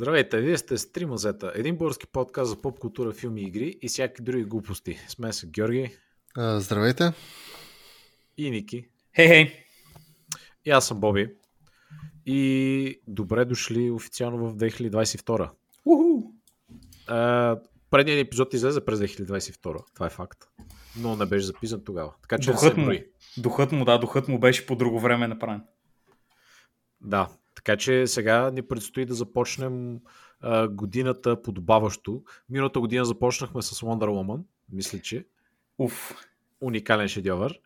Здравейте, вие сте с Тримазета, един български подкаст за поп култура, филми, игри и всякакви други глупости. С мен са Георги А, здравейте. и Ники. Хей, хей! И аз съм Боби. И добре дошли официално в 2022. Уху! Предният епизод излезе през 2022. Това е факт. Но не беше записан тогава. Така че не се Духът му, брои. духът му, да, духът му беше по друго време направен. Да, така че сега ни предстои да започнем а, годината подобаващо. Миналата година започнахме с Wonder Woman, мисля, че Уф. уникален шедьовър.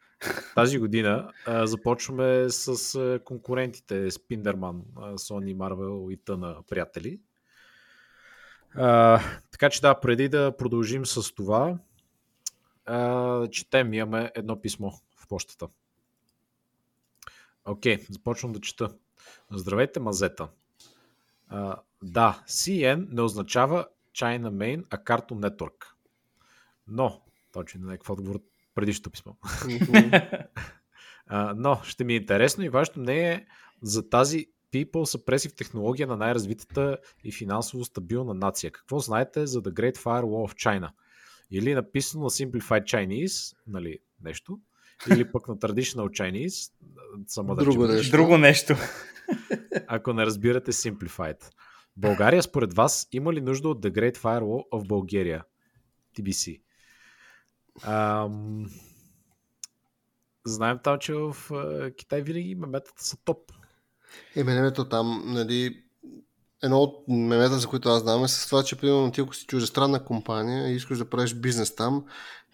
Тази година а, започваме с а, конкурентите Спиндерман, Sony, Marvel и тъна приятели. А, така че да, преди да продължим с това, а, четем, имаме едно писмо в почтата. Окей, започвам да чета. Здравейте, мазета. А, да, CN не означава China Main, а Cartoon Network. Но, точно на някакъв отговор от предишното писмо. А, но ще ми е интересно и вашето мнение за тази People Suppressive технология на най-развитата и финансово стабилна нация. Какво знаете за The Great Firewall of China? Или написано на Simplified Chinese, нали, нещо, или пък на Traditional Chinese, само да Друго нещо. Друго нещо. ако не разбирате Simplified. България, според вас, има ли нужда от The Great Firewall of Bulgaria? TBC. Ам... Знаем там, че в Китай винаги меметата са топ. И менемето там, нали, едно от мемета, за които аз знам е с това, че примерно ти ако си чуждестранна компания и искаш да правиш бизнес там,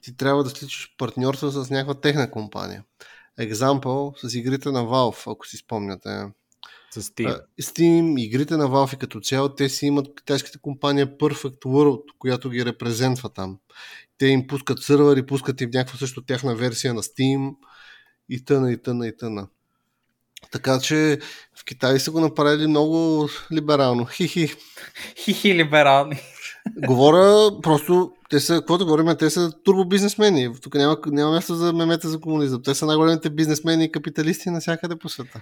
ти трябва да сличаш партньорство с някаква техна компания. Екзампъл с игрите на Valve, ако си спомняте. С Steam. Steam, игрите на Valve и като цяло, те си имат китайската компания Perfect World, която ги репрезентва там. Те им пускат сървъри, пускат им някаква също тяхна версия на Steam и тъна, и тъна, и тъна. Така че в Китай са го направили много либерално. Хи-хи. Хихи либерални. Говоря просто, те са, какво да говорим, те са турбобизнесмени. Тук няма, няма място за мемета за комунизъм. Те са най-големите бизнесмени и капиталисти навсякъде по света.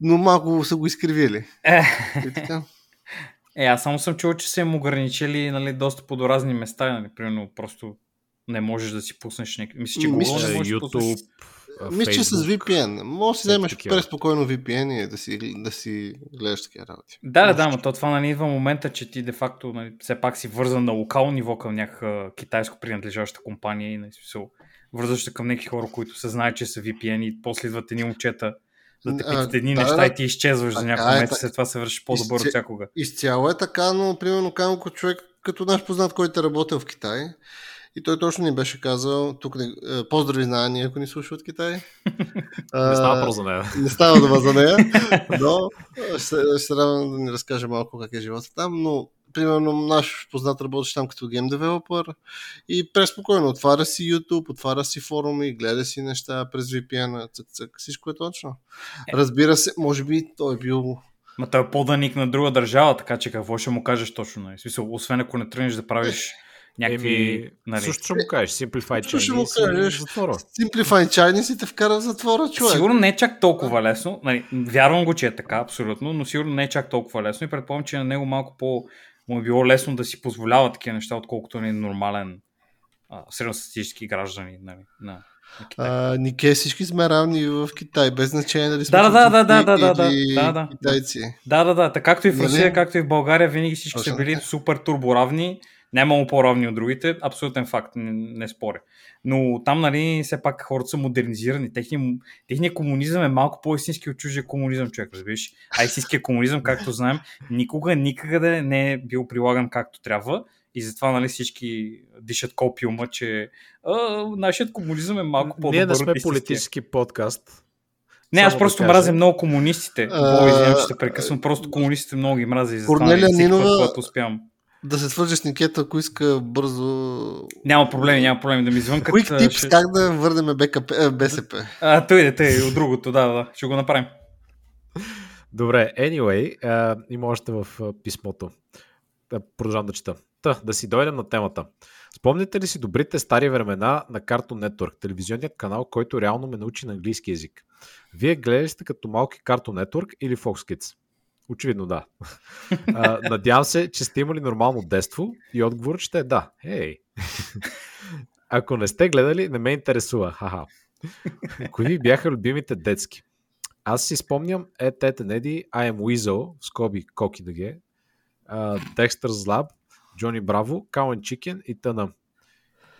Но малко са го изкривили. Е, И така. е, аз само съм чул, че са им ограничили нали, доста по до разни места. Нали, примерно просто не можеш да си пуснеш. Мисля, че Мисля, Google че не можеш да YouTube, пуснеш. Мисля, че с. VPN. Може да си вземеш преспокойно VPN и да си, да си гледаш такива работи. Да, да, да, но то това нали, идва момента, че ти де-факто нали, все пак си вързан на локално ниво към някаква китайско принадлежаща компания и нали, смисъл, вързваш се към някакви хора, които се знаят, че са VPN и после идват едни момчета да те питат едни да, неща да. и ти изчезваш за някакъв е, месец, така. след това се вършиш по-добър от всякога. Изцяло е така, но примерно казвам ако човек, като наш познат, който е работил в Китай, и той точно ни беше казал, тук не, е, поздрави знания, ако ни слуша от Китай. Не става просто за нея. Не става дума за нея, но ще, ще се радвам да ни разкаже малко как е живота там, но примерно наш познат работеше там като гейм девелопър и преспокойно отваря си YouTube, отваря си форуми, гледа си неща през VPN, цък, цък, всичко е точно. Е. Разбира се, може би той е бил Ма той е поданик на друга държава, така че какво ще му кажеш точно? Нали? Смисъл, освен ако не тръгнеш да правиш някакви... Еми, нали... също ще му кажеш, Simplified Също ще му Chinese и кажеш. затвора. Simplify Chinese и те вкара в затвора, човек. Сигурно не е чак толкова лесно. Нали, вярвам го, че е така, абсолютно, но сигурно не е чак толкова лесно и предполагам, че на него малко по му е било лесно да си позволява такива неща, отколкото е нормален средностатистически граждани нали, на. А, Нике всички сме равни в Китай, без значение дали сме Да, да, да, да, да, да, да, да. китайци. Да, да, да. Така както и в Нали? Русия, както и в България, винаги всички са били супер турборавни. Нямало по-равни от другите. Абсолютен факт, не, не споря. Но там, нали, все пак хората са модернизирани. Техния, техния комунизъм е малко по-истински от чужия комунизъм, човек, разбираш. А истинския комунизъм, както знаем, никога, никъде не е бил прилаган както трябва. И затова, нали, всички дишат копиума, че а, нашият комунизъм е малко по-добър Ние не от сме политически подкаст. Не, аз да просто кажа. мразя много комунистите. Извинявам, че те прекъсвам. Просто комунистите много ги мразя. И затова Корнелия нали, Нинова- успявам. Да се свържеш с Никета, ако иска бързо... Няма проблеми, няма проблеми да ми звънкат. Quick tips ще- как да върнем БКП, е, БСП. А, той е, той от другото, да, да, ще го направим. Добре, anyway, а, има още в писмото. Да, продължавам да чета. Та, да си дойдем на темата. Спомняте ли си добрите стари времена на Cartoon Network, телевизионният канал, който реално ме научи на английски язик? Вие гледали сте като малки Cartoon Network или Fox Kids? Очевидно да. А, надявам се, че сте имали нормално детство и отговорът ще е да. Ей! Ако не сте гледали, не ме интересува. Ха-ха. Кои ви бяха любимите детски? Аз си спомням Ed, Ed and Eddie, I am Weasel, в скоби Коки да ге, uh, Johnny Bravo, Cow and Chicken и т.н.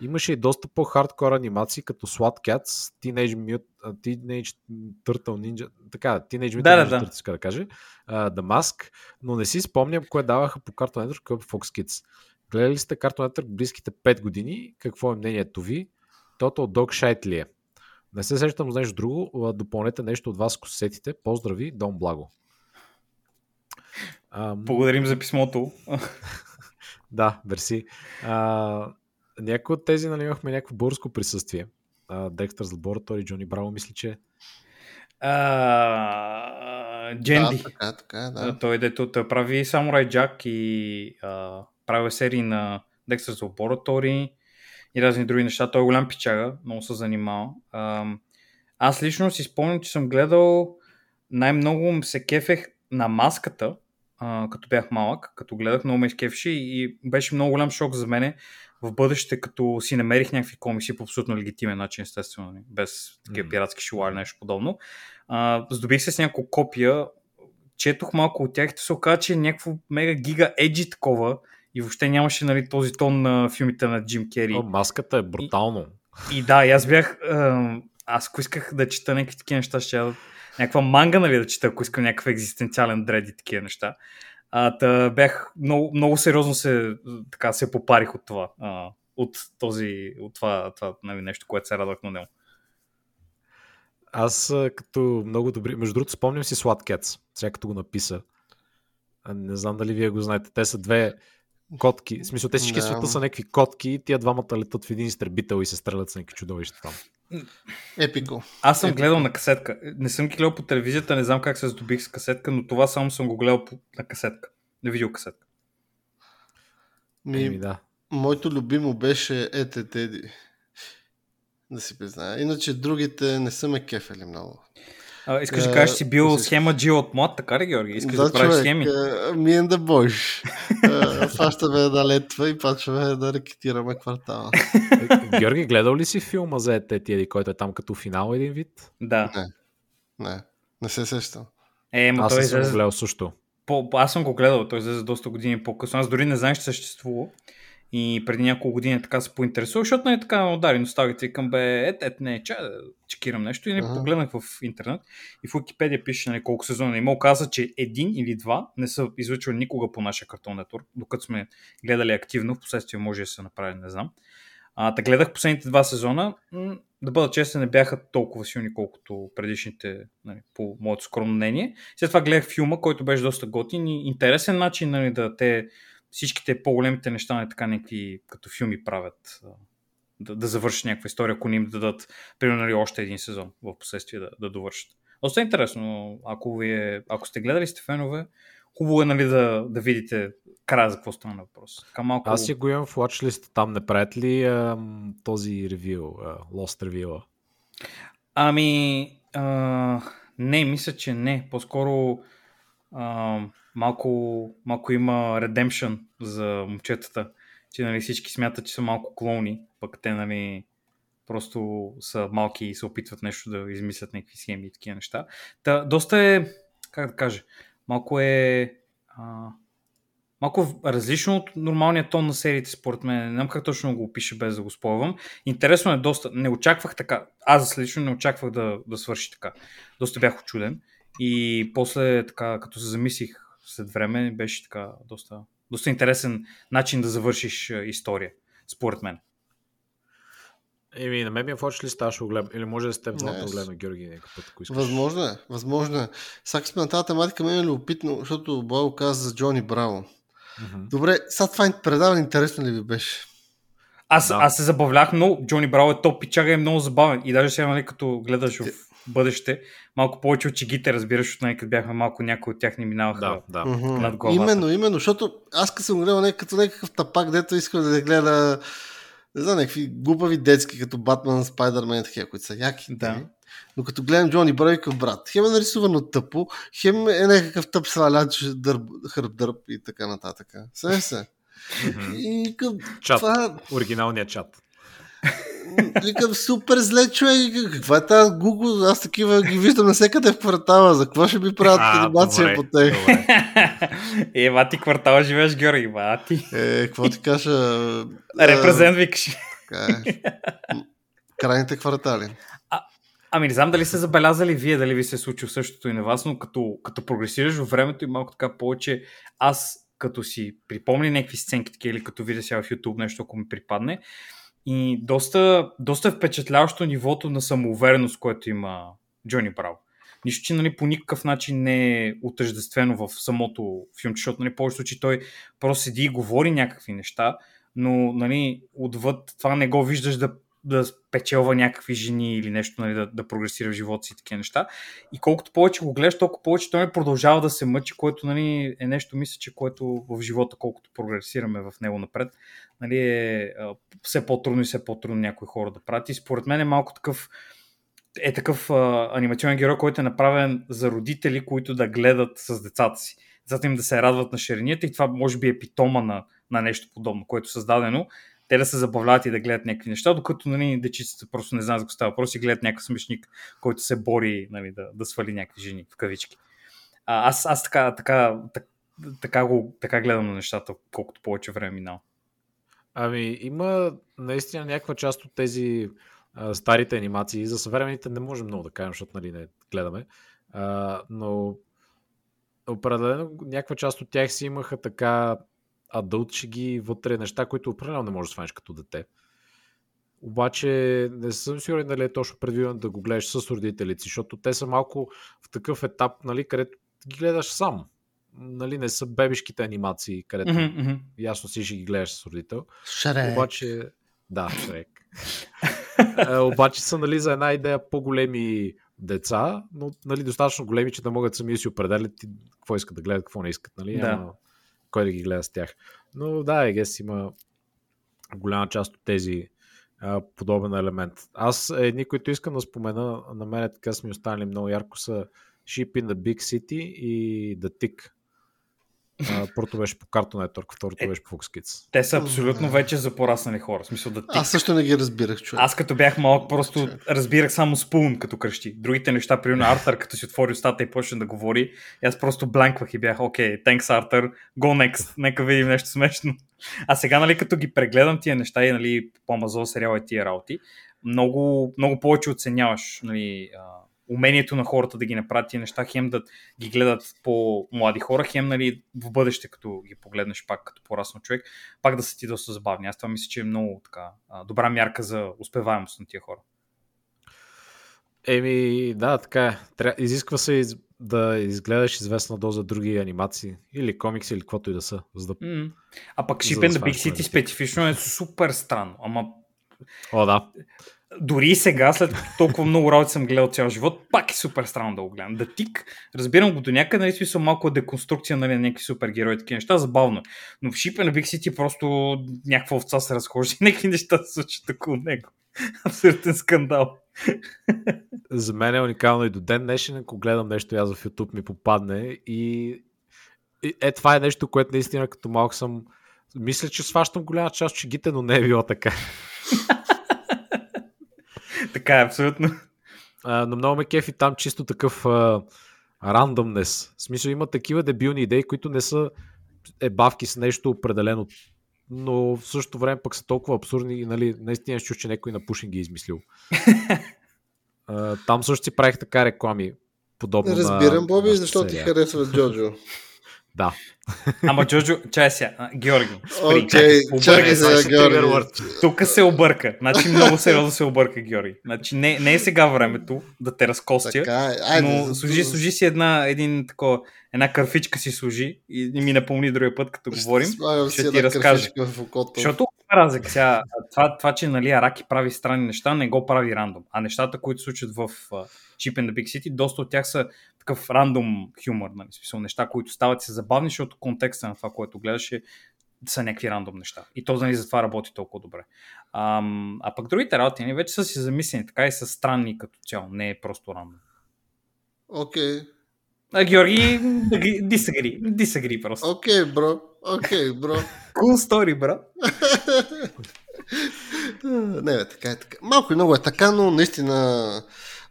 Имаше и доста по-хардкор анимации, като SWAT Cats, Teenage, Mut, Teenage Turtle Ninja, така, Teenage Mutant Да, Ninja да. Turtles, да кажа, uh, The Mask, но не си спомням кое даваха по Cartoon Network, кое по Fox Kids. Гледали сте Cartoon Network близките 5 години, какво е мнението ви? Total Dog Shite ли е? Не се сещам за нещо друго, допълнете нещо от вас, ако се сетите. Поздрави, Дом Благо. Ам, Благодарим за писмото. да, мерси. А, някои от тези нали, имахме някакво българско присъствие. А, Dexter's Laboratory, Джони Браво, мисля, че А, Дженди. Да, така, така, е, да. Той, дето, той прави Samurai Jack и а, прави серии на Dexter's Laboratory и разни други неща. Той е голям пичага, много се занимава. А, аз лично си спомням, че съм гледал най-много се кефех на маската, а, като бях малък, като гледах, много ме изкефеше и беше много голям шок за мене в бъдеще, като си намерих някакви комикси по абсолютно легитимен начин, естествено, нали, без такива Мгм. пиратски нещо подобно. А, здобих се с няколко копия, четох малко от тях и се оказа, че е някакво мега гига еджи такова и въобще нямаше нали, този тон на филмите на Джим Кери. О, маската е брутално. И да, и аз бях... Аз ако исках да чета някакви такива неща, ще я... някаква манга, нали, да чета, ако искам някакъв екзистенциален дред и такива неща. А, та бях много, много сериозно се, така, се попарих от това. А, от този, от това, това нали, нещо, което се радвах на него. Аз като много добри... Между другото, спомням си Swat Cats, сега като го написа. Не знам дали вие го знаете. Те са две котки. В смисъл, те всички да. света са някакви котки и тия двамата летат в един изтребител и се стрелят с някакви чудовища там. Епико. Аз съм Е, гледал на касетка. Не съм ги гледал по телевизията, не знам как се здобих с касетка, но това само съм го гледал по, на касетка. На видеокасетка. Ми, Еми, да. моето любимо беше Ете Теди. Да си призная. Иначе другите не са ме кефели много. А, искаш да Е, кажеш, си бил че- схема Джи от млад, така ли, Георги? Искаш да, да, правиш човек, схеми? е, me and the boys. Е, Фащаме една летва и почваме да рекетираме квартала. Е, Георги, гледал ли си филма за Ете Тиеди, който е там като финал един вид? Да. Не. Не, не се сещам. Е, ма Аз той съм го излезе, гледал също. по, аз съм го гледал, той излезе доста години по-късно. Аз дори не знаех, че съществува. И преди няколко години така се поинтересувах, защото не е така удари носталгията и към бе, ет, ет, не, да чекирам нещо и не Ага. погледнах в интернет и в Wikipedia пише нали, колко сезона има. Оказа, че един или два не са излъчвали никога по нашия картон нетворк, докато сме гледали активно, в последствие може да се направи, не знам. А, та гледах последните два сезона, да бъда честен, не бяха толкова силни, колкото предишните, нали, по моето скромно мнение. След това гледах филма, който беше доста готин и интересен начин нали, да те всичките по-големите неща, не така някакви като филми правят, да, да завършат някаква история, ако не им дадат, примерно, нали, още един сезон в последствие да, да довършат. Доста е интересно, ако, ви е, ако сте гледали, сте фенове, хубаво е нали, да, да видите края за какво стана въпрос. Така малко... Аз си го имам в watchlist. Там не правят ли ам, този ревю, а, Lost Review? Ами, а, не, мисля, че не. По-скоро а, малко, малко има redemption за момчетата, че нали, всички смятат, че са малко клоуни, пък те нали, просто са малки и се опитват нещо да измислят някакви схеми и такива неща. Та, доста е, как да кажа, малко е а, малко различно от нормалния тон на сериите, според мен. Не знам как точно го опиша без да го спойвам. Интересно е доста. Не очаквах така. Аз лично не очаквах да, да свърши така. Доста бях очуден. И после, така, като се замислих след време, беше така доста, доста интересен начин да завършиш а, история, според мен. Еми, на мен ми е аз ще го гледам. Или може да сте двамата Не, го с- гледам, Георги, някакъв път, ако искаш. Възможно е, възможно е. Сега сме на тази тематика, мен е любопитно, защото Благо каза за Джони Браво. Мгм. Добре, сега това предаване интересно ли ви беше? Аз, Да. аз се забавлях много. Джони Браво е топ и е много забавен. И даже сега, нали, като гледаш в бъдеще, малко повече от чегите, разбираш, нали, като бяхме малко, някои от тях не минаваха. Да, да. Над главата. Именно, именно, защото аз като съм гледал като някакъв тапак, дето искам да гледа не знам, някакви глупави детски, като Батман, Спайдермен, такива, които са яки. Да. нали? Но като гледам Джони Бройка, брат, хем е нарисувано тъпо, хем е някакъв тъп сраляч, дърб, хръп дърб и така нататък. Се се. И към Чат. това, Оригиналният чат. Викам, супер зле човек, каква е тази Google, аз такива ги виждам навсекъде в квартала, за какво ще ми правят А, анимация добре, по тях? добре. е, ма ти квартала живееш, Георги, ма ти. Е, какво ти кажа? Репрезент викаш. Е. Крайните квартали. Ами не знам дали сте забелязали вие, дали ви се е случило същото и на вас, но като, като прогресираш във времето и малко така повече, аз като си припомня някакви сценки такива или като видя сега в YouTube нещо, ако ми припадне, и доста, доста е впечатляващо нивото на самоувереност, което има Джони Браво. Нищо, че нали, по никакъв начин не е отъждествено в самото филмче, защото нали, повечето случаи той просто седи и говори някакви неща, но нали, отвъд това не го виждаш да, да печелва някакви жени или нещо, нали, да, да прогресира в живота си и такива неща. И колкото повече го гледаш, толкова повече той продължава да се мъчи, което нали, е нещо, мисля, че което в живота, колкото прогресираме в него напред, нали, е все по-трудно и все по-трудно някои хора да правят. И според мен е малко такъв е такъв а, анимационен герой, който е направен за родители, които да гледат с децата си. Децата да се радват на ширинята и това може би е питома на, на нещо подобно, което е създадено. Те да се забавляват и да гледат някакви неща, докато нали, дечицата просто не знаят за какво става въпрос и гледат някакъв смешник, който се бори нали, да, да свали някакви жени в кавички. А, аз, аз така, така, така, така, го, така гледам на нещата, колкото повече време минало. Ами, има наистина някаква част от тези а, старите анимации. За съвременните не можем много да кажем, защото нали, не гледаме. А, но определено някаква част от тях си имаха така адълтшиги вътре неща, които определено не можеш да сванеш като дете. Обаче не съм сигурен дали е точно предвидено да го гледаш с родителите, си, защото те са малко в такъв етап, нали, където ги гледаш сам. Нали, не са бебешките анимации, където мгм. ясно си ще ги гледаш с родител. Шрек. Обаче, да, Шрек. Е, обаче са нали, за една идея по-големи деца, но нали, достатъчно големи, че да могат сами да си определят какво искат да гледат, какво не искат. Нали? Да. Ама, кой да ги гледа с тях. Но да, егес има голяма част от тези а, подобен елемент. Аз едни, които искам да спомена, на мен така са ми останали много ярко са Sheep in the Big City и The Tick. Първото беше по Cartoon Network, второто Е, беше по Fox Kids. Те са абсолютно вече за пораснали хора. Смисъл да ти Аз също не ги разбирах, човек. Аз като бях малък, просто разбирах само спун като кръщи. Другите неща, примерно Артър, като си отвори устата и почна да говори, и аз просто бланквах и бях, окей, okay, thanks Артър, go next, нека видим нещо смешно. А сега, нали, като ги прегледам тия неща и, нали, по Амазон сериала и тия работи, много, много повече оценяваш, нали, а, умението на хората да ги направят тия неща, хем да ги гледат по млади хора, хем нали, в бъдеще, като ги погледнеш пак като порасно човек, пак да са ти доста забавни. Аз това мисля, че е много така, добра мярка за успеваемост на тия хора. Еми, да, така е. Тря... Изисква се из... да изгледаш известна доза други анимации или комикси или каквото и да са. За да... А пък Ship да Big City специфично е супер странно. Ама О, да. дори и сега, след толкова много работи съм гледал цял живот, пак е супер странно да го гледам. Да тик, разбирам го до някъде, нали, смисъл малко деконструкция нали, на някакви супергерои, такива неща, забавно. е. Но в the Big City просто някаква овца се разхожда и някакви неща се случват около него. Абсолютен скандал. За мен е уникално и до ден днешен, ако гледам нещо аз в YouTube ми попадне и... и е, това е нещо, което наистина като малко съм... Мисля, че сващам голяма част от шегите, но не е било така. Така е, абсолютно. А, но много ме кефи там чисто такъв а, рандъмнес. В смисъл има такива дебилни идеи, които не са ебавки с нещо определено, но в същото време пък са толкова абсурдни и нали, наистина чуш, че някой на Пушин ги е измислил. а, там също си правих така реклами. Подобно Разбирам, на, Боби, на защо ти харесва Джоджо. Да. Ама Джоджо, чай сега, Георги, спри, Окей, чакай, сега, Георги. Тук се обърка. Значи много сериозно се обърка, Георги. Значи не, не е сега времето да те разкостя. Така е. Айде, но служи, служи си една, един, тако, една кърфичка си служи и, ми напомни другия път, като Ще говорим. Ще ти разкажа. в окото. Защото има разлика сега. Това, това, че нали, Араки прави странни неща, не го прави рандом. А нещата, които се случват в uh, Chip and the Big City, доста от тях са такъв рандом хюмор. Нали, смисъл, неща, които стават са забавни, защото контекста на това, което гледаш е са някакви рандом неща. И то нали, затова работи толкова добре. А, а пък другите работи нали, вече са си замислени така и са странни като цяло. Не е просто рандом. Окей. Okay. А, Георги, disagree, disagree просто. Окей, бро. Окей, бро. Cool story, бро. не, бе, така е така. Малко и много е така, но наистина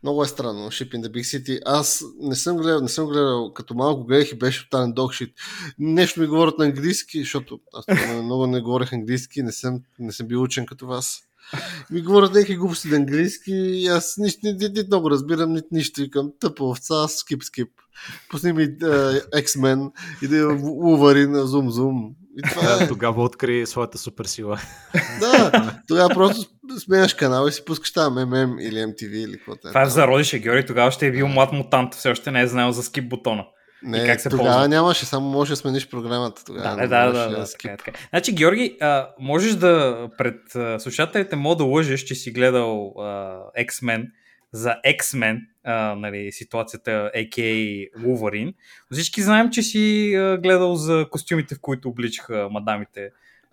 много е странно. Ship in the Big City. Аз не съм гледал, не съм гледал, като малко гледах и беше тотален догшит. Нещо ми говорят на английски, защото аз много не говорех английски, не съм, не съм бил учен като вас. Ми говорят някакви глупости на английски и аз нищо, ни, ни, ни, много разбирам, нито нищо. Викам, тъпа овца, скип, скип. Пусни ми uh, X-Men и да Wolverine, зум, зум. И това е. Тогава откри своята суперсила. да, тогава просто сменяш канал и си пускаш там MM или MTV или каквото е. Това е зародише, Георги, тогава ще е бил млад мутант, все още не е знаел за скип бутона. Не, как се тогава ползва? нямаше, само можеш да смениш програмата. Тогава да, да, да, да, да, така, е, така. Значи, Георги, а, можеш да пред а, слушателите мога да лъжеш, че си гледал а, X-Men за X-Men, а, нали, ситуацията A.K.A. Wolverine. Всички знаем, че си а, гледал за костюмите, в които обличаха мадамите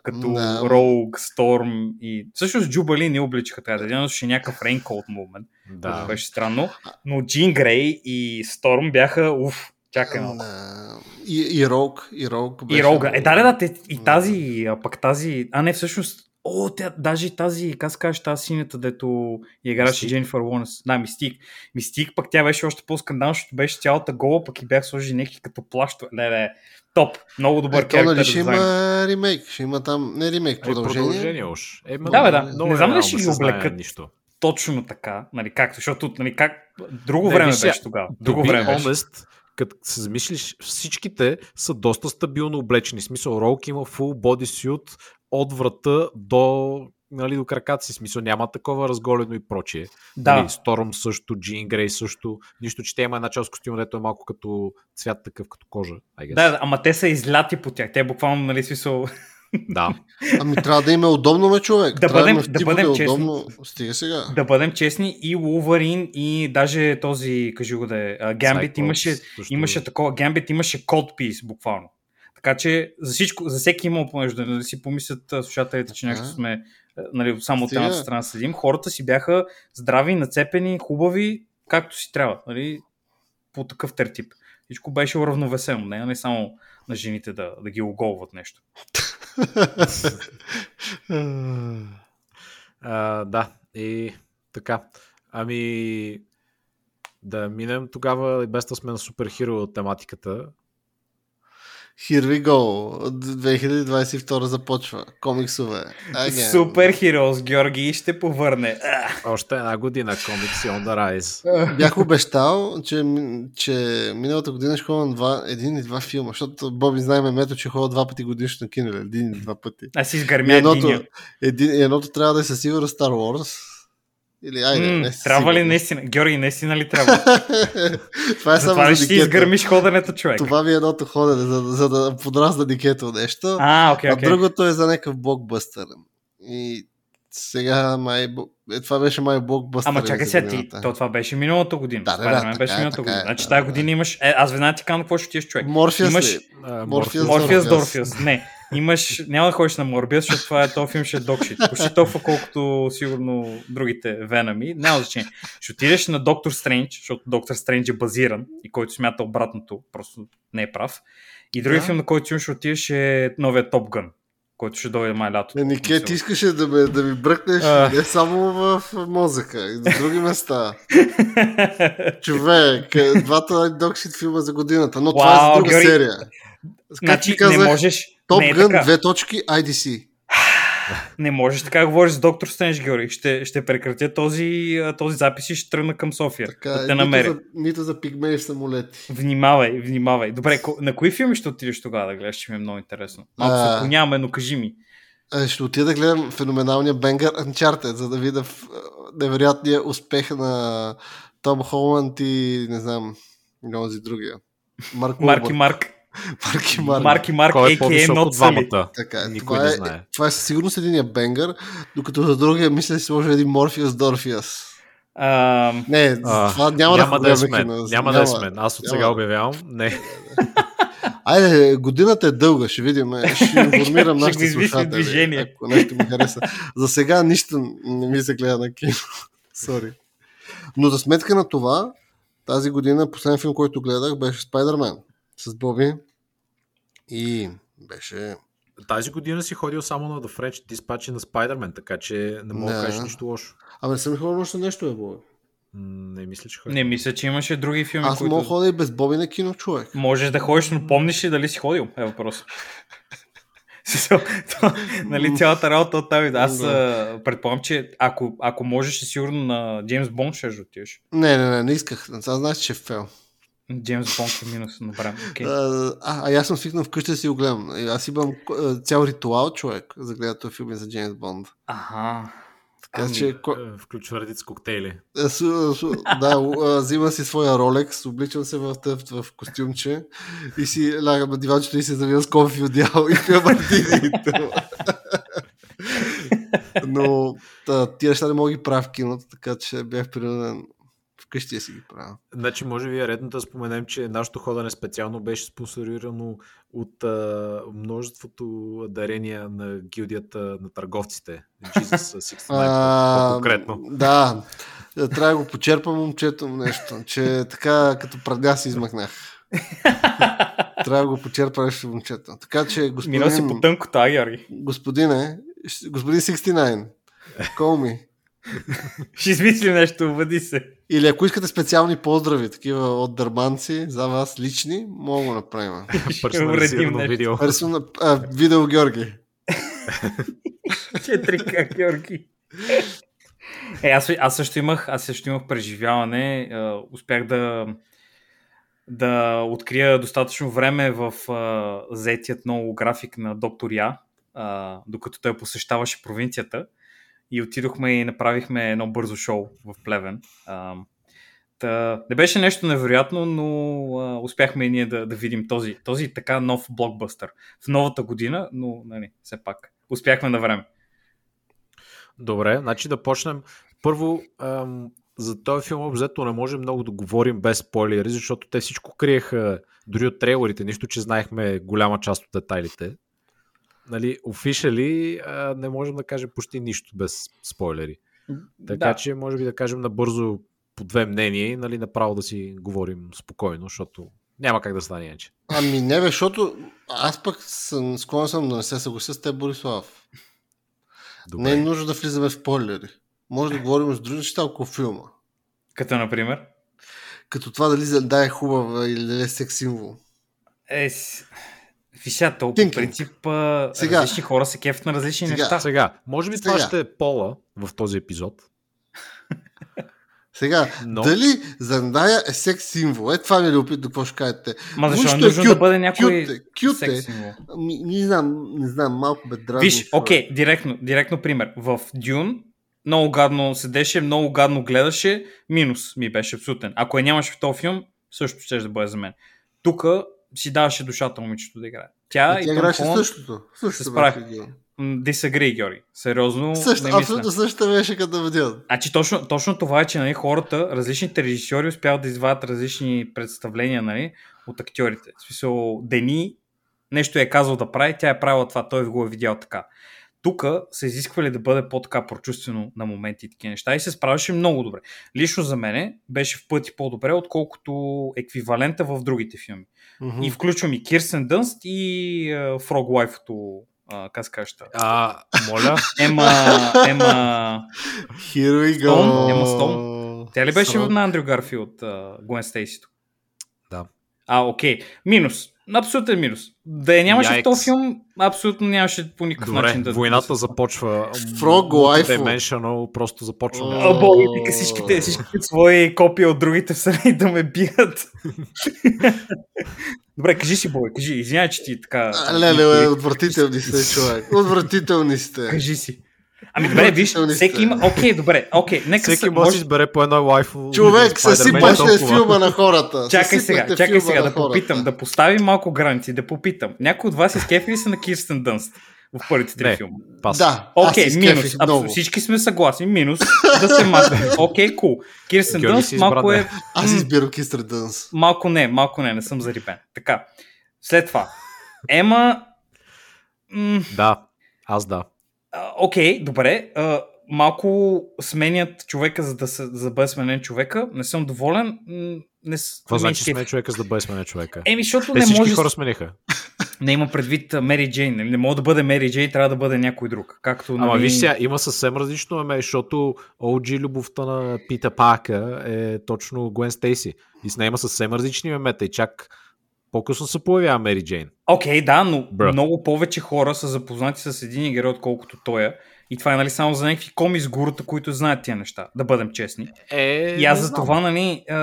като no. Rogue, Storm и всъщност Джубали не обличаха така, да ще някакъв Raincoat момент, да. беше странно, но Джин Грей и Storm бяха уф, Чакай малко. И, и Рог. И Рог. И Рога. Е, да, да, да, и тази, а пък тази, а не всъщност, О, тя, даже тази, как се кажеш, тази синята, дето играше Дженнифър Лонес. Да, Мистик. Мистик, пък тя беше още по-скандална, защото беше цялата гола, пък и бях сложили някакви като плащо. Не, не, топ. Много добър е, нали ще има ремейк, ще има там, не ремейк, продължение. Е, продължение уж. Е, да, бе, да. Не знам ли ще ги облекат. Нищо. Точно така, нали, както, защото нали, как... друго не, време беше тогава. Друго време беше като се замислиш, всичките са доста стабилно облечени. В смисъл, Ролк има full bodysuit от врата до нали, до краката си. Смисъл, няма такова разголено и прочие. Да. Нали, Сторм също, Джин Грей също. Нищо, че те има една част костюм, дето е малко като цвят такъв, като кожа. Да, ама те са изляти по тях. Те буквално, нали, смисъл... Да. Ами трябва да има удобно, ме човек. Да бъдем, да, да бъдем честни. Удобно. Стига сега. Да бъдем честни и Wolverine и даже този, кажи го да е, Гамбит имаше, също... имаше такова, Гамбит имаше кодпис буквално. Така че за всичко, за всеки има помежду, да си помислят слушателите, че нещо сме нали, само от едната страна седим. Хората си бяха здрави, нацепени, хубави, както си трябва. Нали, по такъв тертип. Всичко беше уравновесено, не, не само на жените да, да ги оголват нещо. а, да, и така. Ами, да минем тогава, без да сме на суперхиро тематиката. Here we go. 2022 започва. Комиксове. Супер Heroes, Георги ще повърне. Още една година комикси on the rise. Бях обещал, че, че миналата година ще ходя на два, един и два филма, защото Боби знае мето, че ходя два пъти годишно на кино. Един и два пъти. Аз си изгърмя едното, един, едното трябва да е със сигурност Star Wars, или айде, не Трябва ли наистина? Георги, наистина ли трябва? това е само за ще изгърмиш ходенето, човек. Това ми е едното ходене, за, за да подразна дикето нещо. А, okay, okay. А другото е за някакъв блокбъстър. И сега май... Е, това беше май блокбъстър. Ама чакай сега ти, то това беше миналата година. Да, да, да, беше е, миналата година. Е, значи да, тази да, година имаш... Е, аз веднага ти казвам какво ще ти човек. Морфиус имаш... Морфиус, Морфиус Дорфиус. Не, имаш, няма да ходиш на Морбиус, защото това е този филм ще е докшит. Почти толкова колкото сигурно другите Венами. Няма значение. Ще отидеш на Доктор Стрендж, защото Доктор Стрендж е базиран и който смята обратното, просто не е прав. И другия да. филм, на който ще отидеш е новия Топ Гън който ще дойде май лято. Не, Нике, ти искаше да, ме, да ми бръкнеш а... не само в мозъка, и на други места. Човек, двата докшит филма за годината, но Уау, това е за друга Георги... серия. Как значи, казах, не можеш... Топ Гън, две точки, IDC. Не можеш така да говориш с доктор Стенж, Георги. Ще, ще прекратя този, този запис и ще тръгна към София. Така, да те намеря. Нито за, нито за пигмеи в самолети. Внимавай, внимавай. Добре, на кои филми ще отидеш тогава да гледаш, че ми е много интересно? Малко се отклоняваме, но кажи ми. Ще отида да гледам феноменалния Бенгър Uncharted, за да видя невероятния успех на Том Холанд и не знам, онзи другия. Марк Марки Марк. Марки Марк. Марки Марк, Кой е по-висок от двамата? Така е. Никой това, не е, знае. това е със сигурност единия бенгър, докато за другия мисля си може един Морфиус Дорфиус. Uh, не, uh, това няма, няма да, да е смен. Няма, няма да е смен. Аз от сега обявявам. Не. Айде, годината е дълга, ще видим. е, Ще информирам нашите слушатели, движение. ако нещо ми хареса. За сега нищо не ми се гледа на кино. Сори. Но за сметка на това, тази година последен филм, който гледах, беше Спайдермен с Боби. И беше... Тази година си ходил само на The French Dispatch и на Spider-Man, така че не мога да кажеш нищо лошо. Абе, не съм ли ходил още нещо, е, Боби? Не мисля, че ходил. Не, мисля, че имаше други филми, Аз които... мога да ходя и без Боби на кино, човек. Можеш да ходиш, но помниш ли дали си ходил? Е въпрос. Нали, цялата работа от там. Аз а, предполагам, че ако, ако можеш, е сигурно на Джеймс Бонд ще отидеш. Не, не, не, не исках. Аз знаеш, че е фел. Джеймс Бонд е минус. Добре, окей. А, а, аз съм свикнал вкъщи да си го гледам. Аз имам цял ритуал, човек, за да гледа този филм за Джеймс Бонд. Ага. Така Ами, че, ко... Е, Включва редица коктейли. су, да, взима си своя ролекс, обличам се в, тъв, в костюмче и си лягам на диванчето и се завивам с кофе одеяло и пия. Но тия неща не мога да ги правя в киното, така че бях принуден вкъщи си ги правя. Значи, може би е редно да споменем, че нашето ходене специално беше спонсорирано от а, множеството дарения на гилдията на търговците. Jesus 69 А, по-конкретно. Да, трябва да го почерпа момчето нещо, че така като прадя си измъкнах. трябва да го почерпа нещо момчето. Така че, Минал си по господин, тънкото, а, Георги? господине, господин 69, call me. Ще измислим нещо, въди се. Или ако искате специални поздрави, такива от дърманци, за вас лични, мога да го направим. Персонализирано видео. Персона, а, видео Георги. 4К, Георги. Е, аз, аз, също имах, аз също имах преживяване. А, успях да, да открия достатъчно време в а, заетият много график на доктор Я, а, докато той посещаваше провинцията. И отидохме и направихме едно бързо шоу в Плевен. Та, не беше нещо невероятно, но а, успяхме и ние да, да видим този, този така нов блокбъстър в новата година, но нали, все пак успяхме на време. Добре, значи да почнем. Първо, ам, за този филм обзето не можем много да говорим без спойлери, защото те всичко криеха дори от трейлерите, нищо, че знаехме голяма част от детайлите. Нали, офишали не можем да кажем почти нищо без спойлери. Така да. че може би да кажем набързо по две мнения и нали, направо да си говорим спокойно, защото няма как да стане иначе. Ами не, бе, защото аз пък съм, склонен съм да не се съглася с теб, Борислав. Добре. Не е нужно да влизаме в спойлери. Може да говорим с други неща около филма. Като, например, Като това дали да е хубава или дали е секс символ. е, с- Вися, то по принцип Сега. различни хора се кефят на различни Сега. неща. Сега, може би това Сега. ще е пола в този епизод. Сега, Но- дали Зандая е секс символ? Е, това ми е любопитно, какво ще кажете. Ма защо е Нищо е нужно кют, да бъде някой кют е, кют секс символ? Ами, не знам, не знам, малко бе дразни. Виж, окей, директно, директно пример. В Дюн много гадно седеше, много гадно гледаше, минус ми беше абсолютен. Ако я нямаше в този филм, също ще да бъде за мен. Тук си даваше душата момичето да играе. Тя И и тя играше Холанд същото. Същото се беше Георги. Сериозно, Също, не мисля. абсолютно същото беше като видео. Значи точно, точно това е, че нали, хората, различните режисьори успяват да извадят различни представления нали, от актьорите. В смисъл, Дени нещо е казал да прави, тя е правила това, той го е видял така. Тук са изисквали да бъде по-така прочувствено на моменти и такива неща и се справяше много добре. Лично за мене беше в пъти по-добре, отколкото еквивалента в другите филми. Мгм. И включвам и Кирсен Дънст и uh, Фрог Лайфото, uh, как се? А, моля, Ема, ема, Here we go. Stone, Emma Stone. Тя ли беше Срок. на Андрю Гарфилд, Гуен Стейсито? Да. А, окей. Минус. Абсолютен минус. Да я нямаше Yikes. в този филм, абсолютно нямаше по никакъв добре, начин да... войната да започва. Frog Life. Dimensional, просто започваме. О, О, Боги, вика всичките, всичките свои копии от другите вселени да ме бият. Добре, кажи си, Боги, кажи. Извинявай, че ти така... Леле, леле, отвратителни сте, човек. Отвратителни сте. Кажи си. Ами добре, виж, всеки има... Окей, добре, окей, нека Всеки се... може да избере по едно лайфо. Човек, съсипаше толкова. филма на хората. Чакай сега, чакай сега да попитам, да поставим малко граници, да попитам. Някой от вас изкефи ли се на Кирстен Дънст в първите три Не. филма? Пас. Да, Окей, се минус. Абсолютно. Всички сме съгласни. Минус. Да се махне. Окей, кул. Кирстен Георги Дънст си избра малко е... Аз избирам Кистър Дънс. Малко не, малко не, не съм зарибен. Така. След това. Ема... м, Да, аз да. А, Окей, добре. А, малко сменят човека, за да, се, за да бъде сменен човека. Не съм доволен. Не, Какво ме значи сме човека, за да бъде смене човека? Еми, защото Те не всички може... хора смениха. Не има предвид Мери Джейн. нали? Не може да бъде Мери Джейн, трябва да бъде някой друг. Както, Ама нали... виж сега, има съвсем различно име, защото OG любовта на Пита Пака е точно Гуен Стейси. И с нея има съвсем различни имета и чак по-късно се появява Мери Джейн. Окей, да, но Бра. много повече хора са запознати с един герой, отколкото той е. И това е нали, само за някакви коми с гурута, които знаят тия неща, да бъдем честни. Е, И аз не за това, нали, а,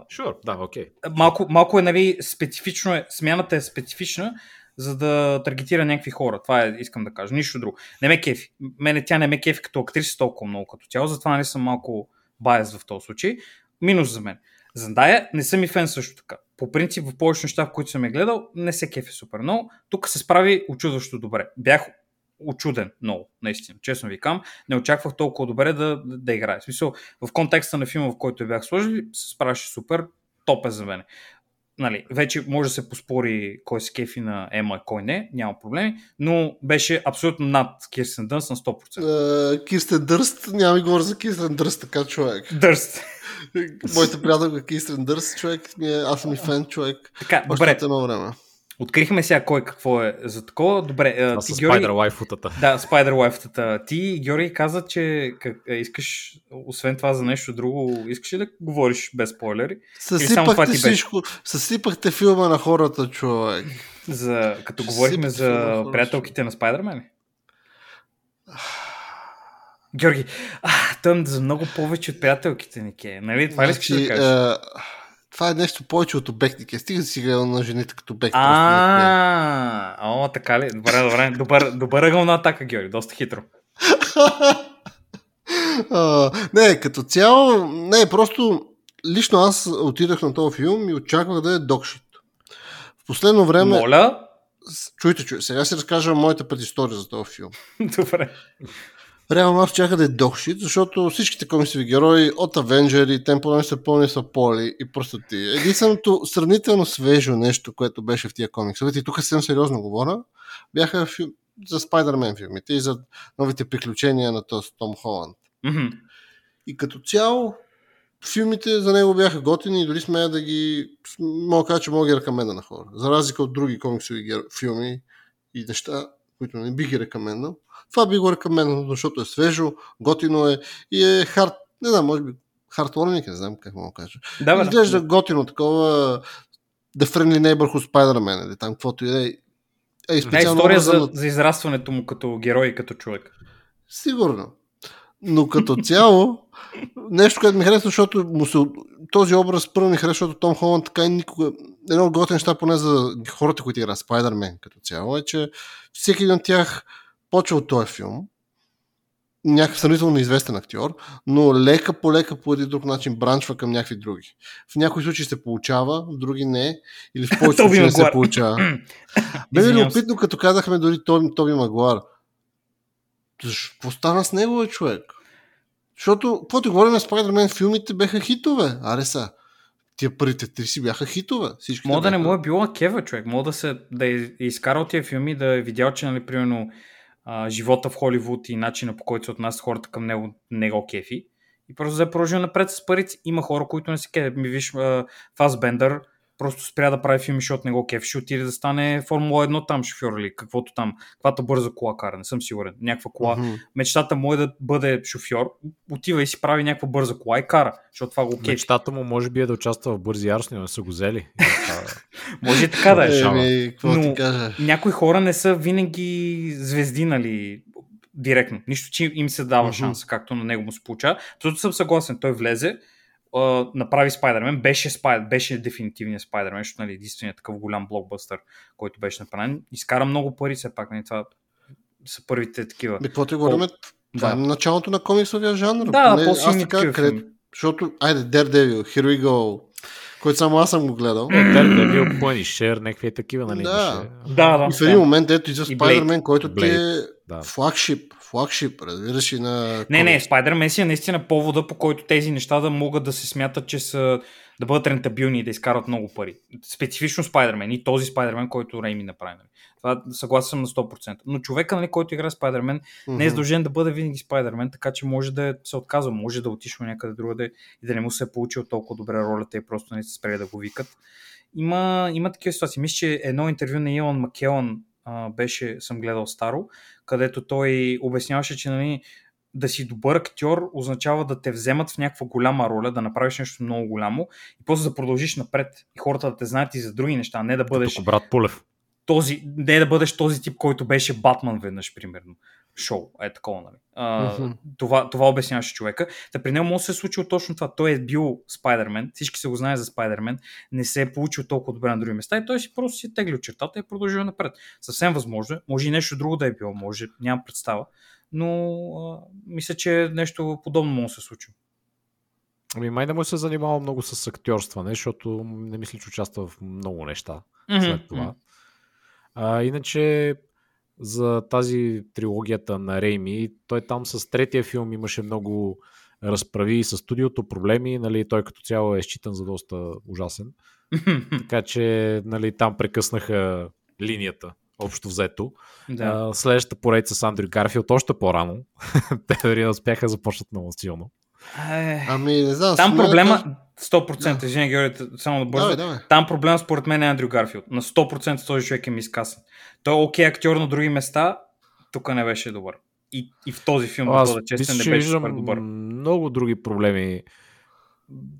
Sure, да, окей. малко, малко е, нали, специфично е, смяната е специфична, за да таргетира някакви хора. Това е, искам да кажа. Нищо друго. Не ме кефи. Мене тя не ме кефи като актриса толкова много като цяло, затова нали съм малко байс в този случай. Минус за мен. Зандая не съм и фен също така. По принцип, в повечето неща, в които съм я гледал, не се кефи супер много. Тук се справи очудващо добре. Бях очуден много, наистина. Честно ви кам, не очаквах толкова добре да, да, играе. В смисъл, в контекста на филма, в който бях сложили, се справяше супер, топ е за мен. Нали, вече може да се поспори кой се кефи на Ема и кой не, няма проблеми, но беше абсолютно над Кирстен Дънс на 100%. Е, Кирстен Дърст, няма ми говоря за Кирстен Дърст, така човек. Дърст. Моята приятелка Кирстен Дърст, човек, ми е, аз съм и фен, човек. Така, Още добре, време. Открихме сега кой какво е за такова. Добре, а, Това ти са Георги... Spider лайфутата. Да, Spider Wife-тата. Ти, Георги, каза, че как, е, искаш, освен това за нещо друго, искаш ли да говориш без спойлери? Съсипахте всичко, съсипахте филма на хората, човек. За, като Ще говорихме на за приятелките на ли? Георги, а, тъм за много повече от приятелките ни ке. Нали? Това ли искаш да кажеш? Това е нещо повече от обектники. Стига си гледал на жените като не А, о, така ли? Добре, добре. Добър, добър ъгъл на атака, Георги. Доста хитро. Не, като цяло, не, просто лично аз отидах на този филм и очаквах да е докшит. В последно време, Моля. чуйте, чуйте, сега си разкажа моята предистория за този филм. Добре. Реално аз чаках да е докшит, защото всичките комиксови герои от Авенджери, Темпо са пълни са поли и просто ти. Единственото сравнително свежо нещо, което беше в тия комиксовете, и тук съвсем сериозно говоря, бяха фил... за Спайдермен филмите и за новите приключения на този Том Холанд. Мгм. И като цяло, филмите за него бяха готини и дори смея да ги... Мога да кажа, че мога да ги рекоменда на хора. За разлика от други комиксови гер- филми и неща, които не бих ги рекомендал. Това би го рекомендал, защото е свежо, готино е и е хард... Не знам, може би хардворник, не знам как мога да кажа. Да, бе, Изглежда да. готино, такова The Friendly Neighborhood Spider-Man или там каквото и да е. Е, и Не специално история за, за израстването му като герой и като човек. Сигурно. Но като цяло, нещо, което ми харесва, защото му се, този образ първо ми харесва, защото Том Холанд така и никога... Едно от неща, поне за хората, които играят Спайдермен като цяло, е, че всеки един от тях почва от този филм, някакъв сравнително неизвестен актьор, но лека по лека по един друг начин бранчва към някакви други. В някои случаи се получава, в други не, или в повечето Тоби случаи не се получава. Бе, ми любопитно, като казахме дори Тоби, Тоби Магуар. Какво стана с него, бе, човек? Защото, каквото говорим, Спайдермен филмите беха хитове. Аре са. Тия първите три си бяха хитове. Всички Мога да не му е било кева, човек. Мога да, се, да е изкарал тия филми, да е видял, че, нали, примерно, а, живота в Холивуд и начина по който се отнасят хората към него, не го кефи. И просто да е продължил напред с парите. Има хора, които не се кефи. Ми виж, Фасбендър просто спря да прави филми, защото не го кефи. Ще отиде да стане Формула 1 там шофьор или каквото там. Каквато бърза кола кара, не съм сигурен. Някаква кола. Мгм. Мечтата му е да бъде шофьор. Отива и си прави някаква бърза кола и кара, защото това го кефи. Мечтата му може би е да участва в бързи яростни, но не са го взели. Може и така да е. Еми, Но- някои хора не са винаги звезди, нали, директно. Нищо, че им се дава Мгм. шанс, както на него му се получава. Защото съм съгласен, той влезе, а, направи Спайдермен, беше, Спайдер, беше дефинитивният Спайдермен, защото нали, единственият такъв голям блокбъстър, който беше направен. Изкара много пари, все пак, нали, това са първите такива. Бе, какво ти говорим? Това Да. е началото на комиксовия жанр. Да, Поне по-силни аз така, къде... Защото, айде, Daredevil, Here we go, който само аз съм го гледал. Daredevil, Punisher, някакви такива, нали? Да. Да, да. И в един момент, ето и за. Спайдермен, който ти е Да. Флагшип, флагшип, разбираш и на... Не, не. Spider-Man си е наистина повода, по който тези неща да могат да се смятат, че са да бъдат рентабилни и да изкарат много пари. Специфично Spider-Man и този Spider-Man, който Рейми направи. Нали. Това съгласен съм на 100%. Но човека, нали, който играе Spider-Man, не е задължен да бъде винаги Spider-Man, така че може да се отказва, може да отишъл някъде другаде и да не му се е получил толкова добре ролята и просто не са спрели да го викат. Има, има такива ситуации. Мисля, че едно интервю на Илон Макелън а, беше, съм гледал старо, където той обясняваше, че нали, да си добър актьор означава да те вземат в някаква голяма роля, да направиш нещо много голямо и после да продължиш напред и хората да те знаят и за други неща, а не да бъдеш Като брат Пулев. този, не да бъдеш този тип, който беше Батман веднъж, примерно. Шоу, е такова, нали? А, Мгм. това, това обясняваше човека. Та при него може да се е случило точно това. Той е бил Спайдермен, всички се го знаят за Спайдермен, не се е получил толкова добре на други места и той си просто си е теглил чертата и е продължил напред. Съвсем възможно. е. Може и нещо друго да е било, може, нямам представа. Но а, мисля, че нещо подобно може да се случи. Ами май не му се занимава много с актьорстване, защото не мисля, че участва в много неща след това. А, иначе за тази трилогията на Рейми, той там с третия филм имаше много разправи и с студиото, проблеми, нали, той като цяло е считан за доста ужасен. Така че нали, там прекъснаха линията, общо взето. да. А, следващата поредица с Андрю Гарфилд още по-рано. Те дори не успяха започнат много силно. Е, Ами, не знам. Там проблема, мен- 100%, да. извиня, Георги, само да бързо. Давай, давай. Там проблема според мен е Андрю Гарфилд. На 100% този човек е мискасен. Той е окей актьор на други места, тук не беше добър. И, и в този филм, да бъда честен, мисля, не беше супер добър. много други проблеми.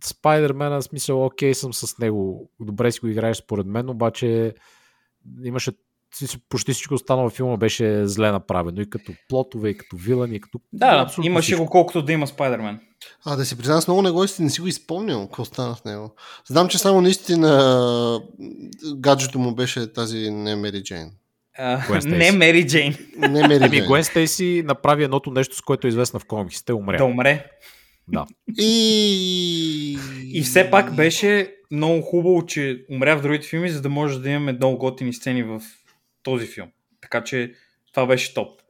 Спайдермена, смисъл, окей съм с него. Добре си го играеш според мен, обаче имаше почти всичко останало във филма беше зле направено. И като плотове, и като вилани, и като... Да, да, абсолютно имаше всичко. го колкото да има Спайдермен. А, да си признам, с много не го не си го изпомням, какво стана с него. Знам, че само наистина гаджето му беше тази не Мери Джейн. Не Мери Джейн. Не Мери Ами Джейн. Гуен Стейси направи едното нещо, с което е известна в комиксите, умря. Да умре. Да. И... И все пак беше много хубаво, че умря в другите филми, за да може да имаме много готини сцени в този филм. Така че това беше топ.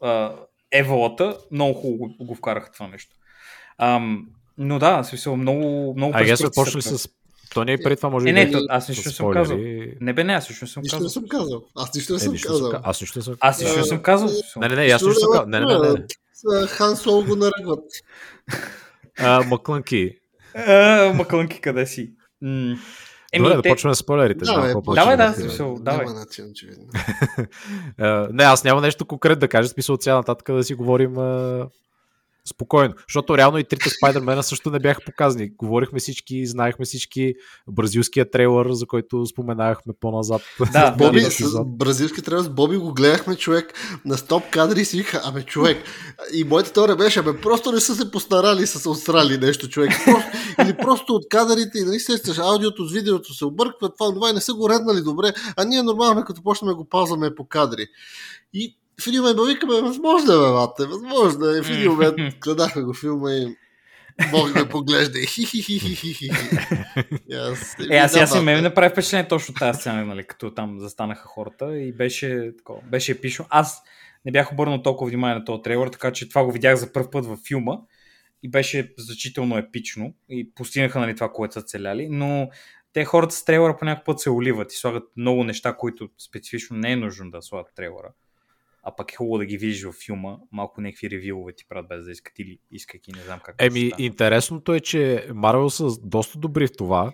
Еволата много хубаво го, вкараха това нещо. Ам, но да, смисъл, много, много А, прескоци почнали с... То не е преди това, може Е, би. не, то, аз нищо не съм казал. Не бе, не, аз нищо не съм Нищо казал. не съм казал. Аз нищо не Е, съм нищо не съм казал. ка- Аз нищо не съм Аз нищо не съм казал. Не, не, не, аз нищо съм казал. Не, не, не, не. Хан Соло го наръгват. Маклънки. Маклънки, къде си? Еми, Добре, да те... почваме с спойлерите. Какво давай, да, смисъл, давай. Няма начин, очевидно. А, не, аз няма нещо конкретно да кажа, смисъл от сега нататък да си говорим а, спокойно. Защото реално и трите Спайдермена също не бяха показани. Говорихме всички, знаехме всички бразилския трейлър, за който споменахме по-назад. Да, Боби, с бразилски трябва с Боби го гледахме човек на стоп кадри и си вика, абе човек. И моята теория беше, абе просто не са се постарали, са се отстрали нещо човек. Просто, или просто от кадрите и нали сещаш, аудиото с видеото се обърква, това, това и не са го реднали добре, а ние нормално като почнем го пазваме по кадри. И в един момент викаме, възможно е, бе, възможно е. И в един момент гледахме го филма и Бог ме поглежда и. И аз- Е, аз да, си ме направи впечатление точно тази сцена, нали, като там застанаха хората и беше такова, беше епично. Аз не бях обърнал толкова внимание на този трейлър, така че това го видях за първ път във филма и беше значително епично и постигнаха нали, това, което са целяли, но те хората с трейлера по някакъв път се оливат и слагат много неща, които специфично не е нужно да слагат трейлера. А пък е хубаво да ги видиш във филма, малко някакви ревюове ти правят без да искат или искайки, не знам как. Еми, стане. интересното е, че Марвел са доста добри в това.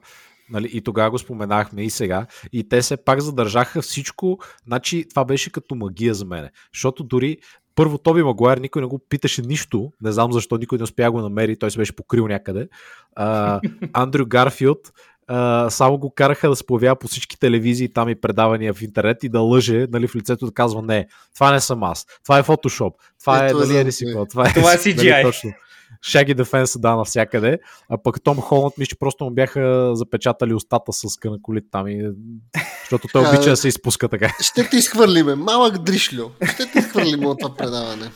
Нали, и тогава го споменахме и сега. И те се пак задържаха всичко. Значи, това беше като магия за мене. Защото дори първо Тоби Магуайер никой не го питаше нищо. Не знам защо никой не успя да го намери. Той се беше покрил някъде. А, Андрю Гарфилд само го караха да се появява по всички телевизии там и предавания в интернет и да лъже нали, в лицето да казва не, това не съм аз, това е фотошоп, това е, е нали, еди си какво, това е, Това е нали, CGI. точно. Шаги Дефенс да навсякъде, а пък Том Холанд мисля, че просто му бяха запечатали устата с канаколит там и... защото той обича да се изпуска така. Ще те изхвърлиме, малък дришлю. Ще те изхвърлиме от това предаване.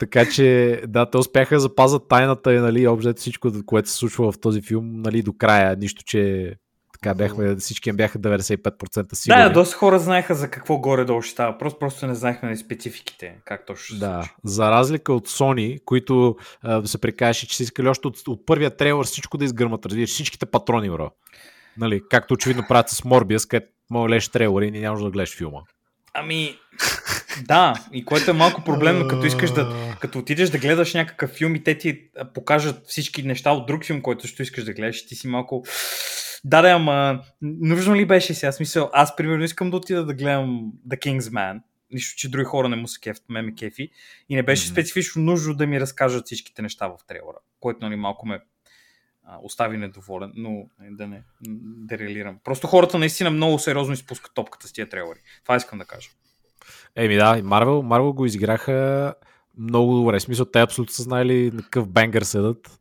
Така че, да, те успяха да запазят тайната и, нали, общо всичко, което се случва в този филм, нали, до края. Нищо, че Така бяхме, всички бяха 95% сигурни. Да, доста хора знаеха за какво горе-долу ще става. Просто, просто не знаехме на спецификите, как точно ще Да, за разлика от Sony, които а, се прикажеше, че са искали още от, от първия трейлър всичко да изгърмат, разбираш, всичките патрони, бро. Нали, както очевидно правят с Morbius, където мога да гледаш трейлър и не нямаш да гледаш филма. Ами, да, и което е малко проблемно, като искаш да, като отидеш да гледаш някакъв филм и те ти покажат всички неща от друг филм, който също искаш да гледаш, ти си малко... Да, да, ама нужно ли беше сега? Смисъл, аз примерно искам да отида да гледам The King's Man, нищо, че други хора не му се кефят, ме ме кефи, и не беше специфично нужно да ми разкажат всичките неща в трейлера, което нали, малко ме а, остави недоволен, но е, да не дерелирам. Просто хората наистина много сериозно изпускат топката с тия трейлери. Това искам да кажа. Еми да, Marvel, Marvel го изиграха много добре. В смисъл, те абсолютно са знаели на какъв бенгър седат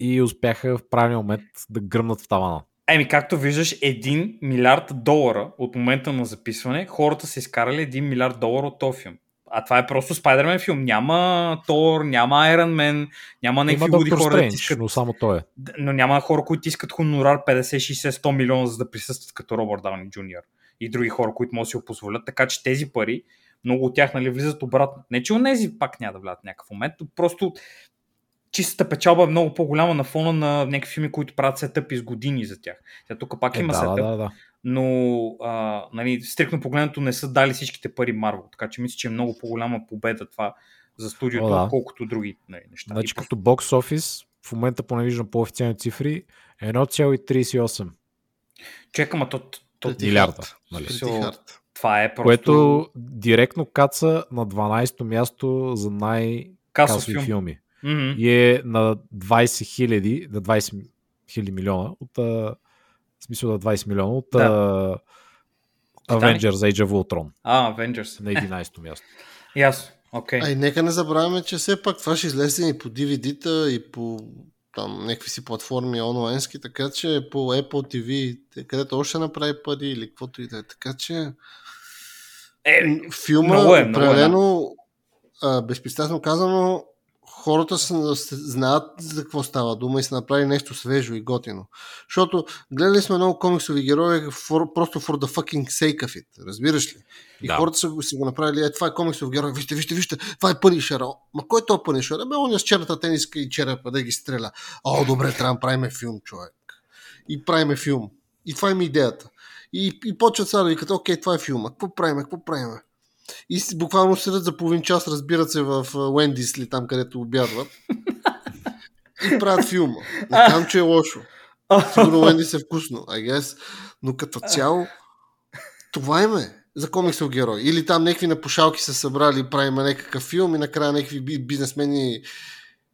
и успяха в правилния момент да гръмнат в тавана. Еми, както виждаш, 1 милиард долара от момента на записване, хората са изкарали 1 милиард долара от този филм. А това е просто Spider-Man филм. Няма Тор, няма Iron Man, няма някакви луди Доктор хора, да ти Стрендж, искат, но само той е. но няма хора, които искат хонорар 50, 60, 100 милиона, за да присъстват като Робърт Дауни Джуниор и други хора, които могат да си го позволят. Така че тези пари, много от тях нали, влизат обратно. Не, че онези пак няма да влязат в някакъв момент, просто чистата печалба е много по-голяма на фона на някакви филми, които правят сетъпи с години за тях. Тя тук пак Е, има да, сетъп, да, да, но а, нали, стрикно погледнато не са дали всичките пари Марвел, така че мисля, че е много по-голяма победа това за студиото, О, да. отколкото други нали, неща. Значи като бокс офис, в момента поне виждам по официални цифри, 1,38 Чекам, а то, милиарда. Нали? Това е просто Което директно каца на 12-то място за най касов касови филм. филми. Мгм. И е на 20 хиляди, на 20 хиляди милиона от а, в смисъл на 20 милиона от Да. а. Avengers Age of Ultron А, Avengers. на 11-то място. Ясно. Окей. Ай, нека не забравяме, че все пак това ще излезе и по DVD-та, и по там някакви си платформи онлайнски, така че по Apple TV, където още ще направи пари или каквото и да е. Така че Е, филма много е, много е, определено, а, безпристрастно казано, хората са, знаят за какво става дума и са направили нещо свежо и готино. Защото гледали сме много комиксови герои for, просто for the fucking sake of it. Разбираш ли? И Да. да. хората са, го- си го направили, е, това е комиксов герой, вижте, вижте, вижте, това е Пънишера. Ма кой е то Пънишера? Бе, он е с черната тениска и черепа да ги стреля. О, добре, трябва да правим филм, човек. И правиме филм. И това е идеята. И, и почват сега да викат, окей, това е филма. Какво правиме, какво правиме? И буквално седят за половин час, разбират се в Уендис или там, където обядват. и правят филма. Не казвам, че е лошо. Сигурно Уендис е вкусно, I guess. Но като цяло, това им е за комиксов герой. Или там някакви напушалки са събрали и правим някакъв филм и накрая някакви би- бизнесмени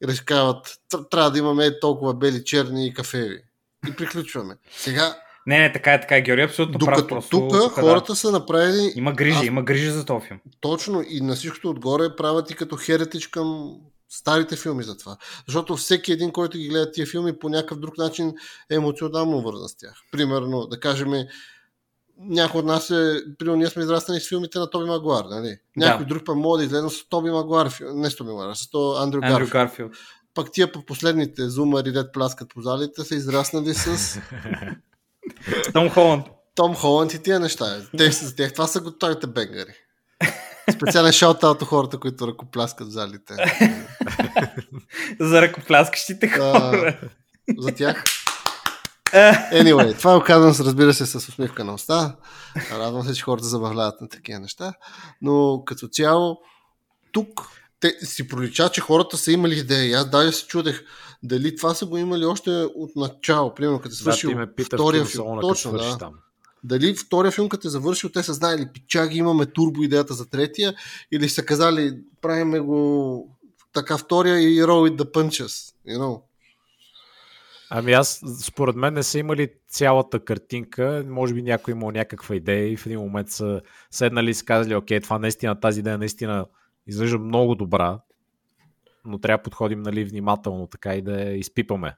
решават, «Тр- трябва да имаме толкова бели, черни и кафеви. И приключваме. Сега, Не, не, така е, така е, Георги, абсолютно прав. докато Просто, тук тук, хората да. са направили Има грижи, Аз- има грижи за този филм. точно и на всичкото отгоре правят и като херетич към старите филми за това. Защото всеки един, който ги гледа тия филми, по някакъв друг начин е емоционално вързан с тях. Примерно, да кажем, някой от нас е, примерно ние сме израснали с филмите на Тоби Магуар, нали? Някой Да. друг пък може да изгледа с Тоби Магуар, не с Тоби Магуар, а с то Андрю, Андрю Гарфилд. Пък тия по последните зумари, дет пляскат по залите, са израснали с Том Холанд. Том Холанд и тия неща. Те за тях. Това са готовите бенгари. Специален шаут-аут от хората, които ръкопляскат в залите. За ръкопляскащите хора. За тях. Е, Anyway, това е оказано, разбира се, с усмивка на уста. Радвам се, че хората забавляват на такива неща. Но като цяло, тук те си пролича, че хората са имали идеи. Аз даже се чудех дали това са го имали още от начало. Примерно, като е Да, свършил ти ме питаш втория филм. Точно, да. там. Дали втория филм, като е завършил, те са знаели, пичаги, имаме турбо идеята за третия, или са казали, правиме го така втория и roll with the punches. You know? Ами аз, според мен, не са имали цялата картинка. Може би някой имал някаква идея и в един момент са седнали и са казали, окей, това наистина, тази идея наистина изглежда много добра, но трябва да подходим нали, внимателно така и да я изпипаме.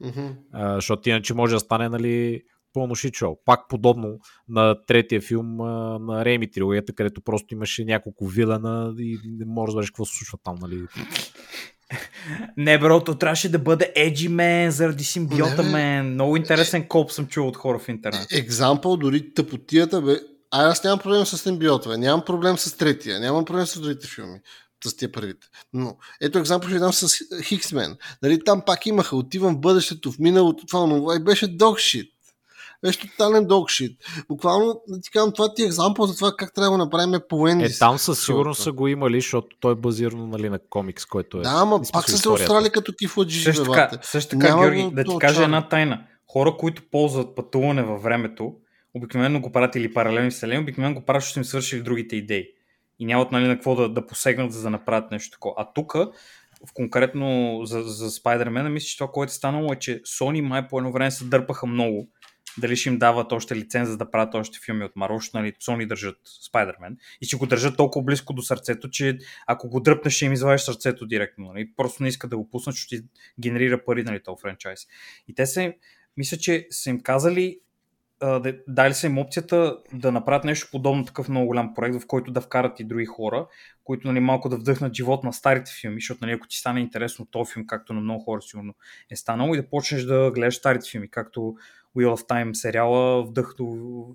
Мгм. А, защото иначе може да стане нали, пълно шичо. Пак подобно на третия филм а, на Рейми трилогията, където просто имаше няколко вилена и не можеш да разбереш какво се случва там. Нали. Не, бро, то трябваше да бъде Edgy Man заради симбиота. Man. Много интересен коп съм чул от хора в интернет. Екзампъл, дори тъпотията, бе. А аз нямам проблем с симбиота, бе. Нямам проблем с третия, нямам проблем с другите филми. С тия първите. Но ето екзампъл ще дам с Хиксмен. Нали, там пак имаха, отивам в бъдещето, в миналото, това, но и беше догшит. Беше тотален догшит. Буквално, да ти казвам, това ти е екзампъл за това как трябва да направим по. Е, там със сигурност са го имали, защото той е базирано нали, на комикс, който е. Да, ама пак са се острали като кифладжи, Също така, също така Няма Георги, да ти кажа чар. една тайна. Хора, които ползват пътуване във времето, обикновено го правят или паралелни вселени, обикновено го правят, защото им свършили другите идеи. Нямат нали, на какво да, да посегнат, за да направят нещо такова. А тук, в конкретно за, за Spider-Man, мисля, че това, което е станало е, че Sony май по едно време се дърпаха много дали ще им дават още лиценз за да правят още филми от защото нали, Sony държат Spider-Man и ще го държат толкова близко до сърцето, че ако го дръпнеш, ще им извадиш сърцето директно. Нали? Просто не искат да го пуснат, защото ще генерира пари нали, този франчайз. И те са, мисля, че са им казали, дали са им опцията да направят нещо подобно такъв много голям проект, в който да вкарат и други хора, които нали, малко да вдъхнат живот на старите филми, защото нали, ако ти стане интересно този филм, както на много хора сигурно е станало, и да почнеш да гледаш старите филми, както Wheel of Time сериала вдъхна,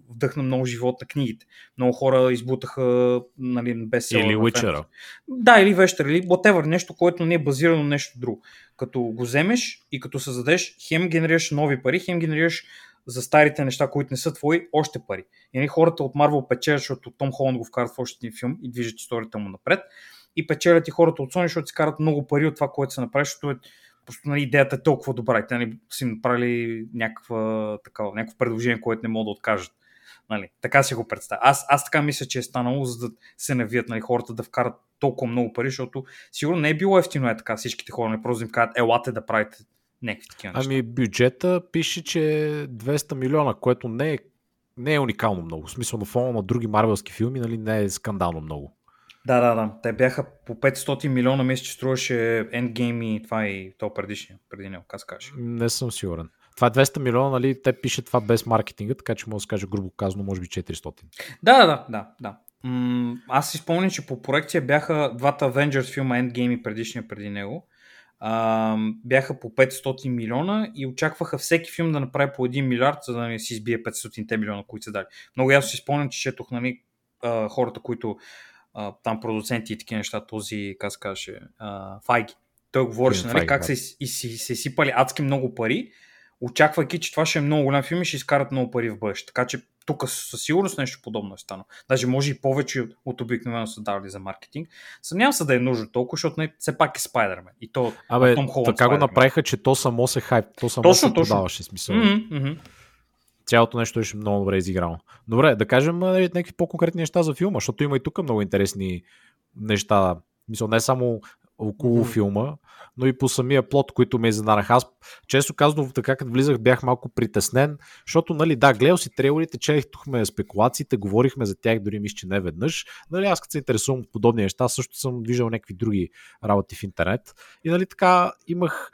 вдъхна много живот на книгите. Много хора избутаха нали, без Или Witcher. Да, или вещер, или whatever, нещо, което не е базирано на нещо друго. Като го вземеш и като създадеш, хем генерираш нови пари, хем генерираш за старите неща, които не са твои, още пари. И нали, хората от Marvel печелят, защото Том Холанд го вкарат в още един филм и движат историята му напред. И печелят и хората от Sony, защото си карат много пари от това, което се направи, защото е просто нали, идеята е толкова добра и те нали, са им направили някаква, такава, някакво предложение, което не могат да откажат. Нали, така си го представя. Аз, аз така мисля, че е станало, за да се навият нали, хората да вкарат толкова много пари, защото сигурно не е било ефтино е така всичките хора, не просто да им кажат, елате да правите някакви такива неща. Ами бюджета пише, че е 200 милиона, което не е, не е уникално много. В смисъл на фона на други марвелски филми, нали, не е скандално много. Да, да, да. Те бяха по 500 милиона месец, че струваше Endgame и това и то предишния, преди него, как кажеш. Не съм сигурен. Това е 200 милиона, нали, те пише това без маркетинга, така че мога да се каже грубо казано, може би 400. Да, да, да, да. М- аз си спомням, че по проекция бяха двата Avengers филма Endgame и предишния преди него. А, бяха по 500 милиона и очакваха всеки филм да направи по 1 милиард, за да не си избие 500 милиона, които са дали. Много ясно си спомням, че четох нали, а, хората, които а, там продуценти и такива неща, този, как се каже, а, Файги. Той говореше, нали, Файги, как да. се, и, си, се сипали адски много пари, очаквайки, че това ще е много голям филм и ще изкарат много пари в бъдеще. Така че тук със сигурност нещо подобно е станало. Даже може и повече от- от обикновено са давали за маркетинг. Съмнявам се да е нужно толкова, защото не, все пак е Спайдермен. И то Абе, Том така го Спайдермен. направиха, че то само се хайп, то само Точно, се точно. продаваше смисъл. Мгм, мгм. Цялото нещо беше много добре изиграно. Добре, да кажем нали, някакви по-конкретни неща за филма, защото има и тук много интересни неща. Мисля, не само около Мгм. филма, но и по самия плод, който ме изненадаха. Аз, често казано, така като влизах, бях малко притеснен, защото, нали, да, гледал си трейлерите, четохме спекулациите, говорихме за тях, дори мисля, че не веднъж. Нали, аз като се интересувам от подобни неща, също съм виждал някакви други работи в интернет. И, нали, така имах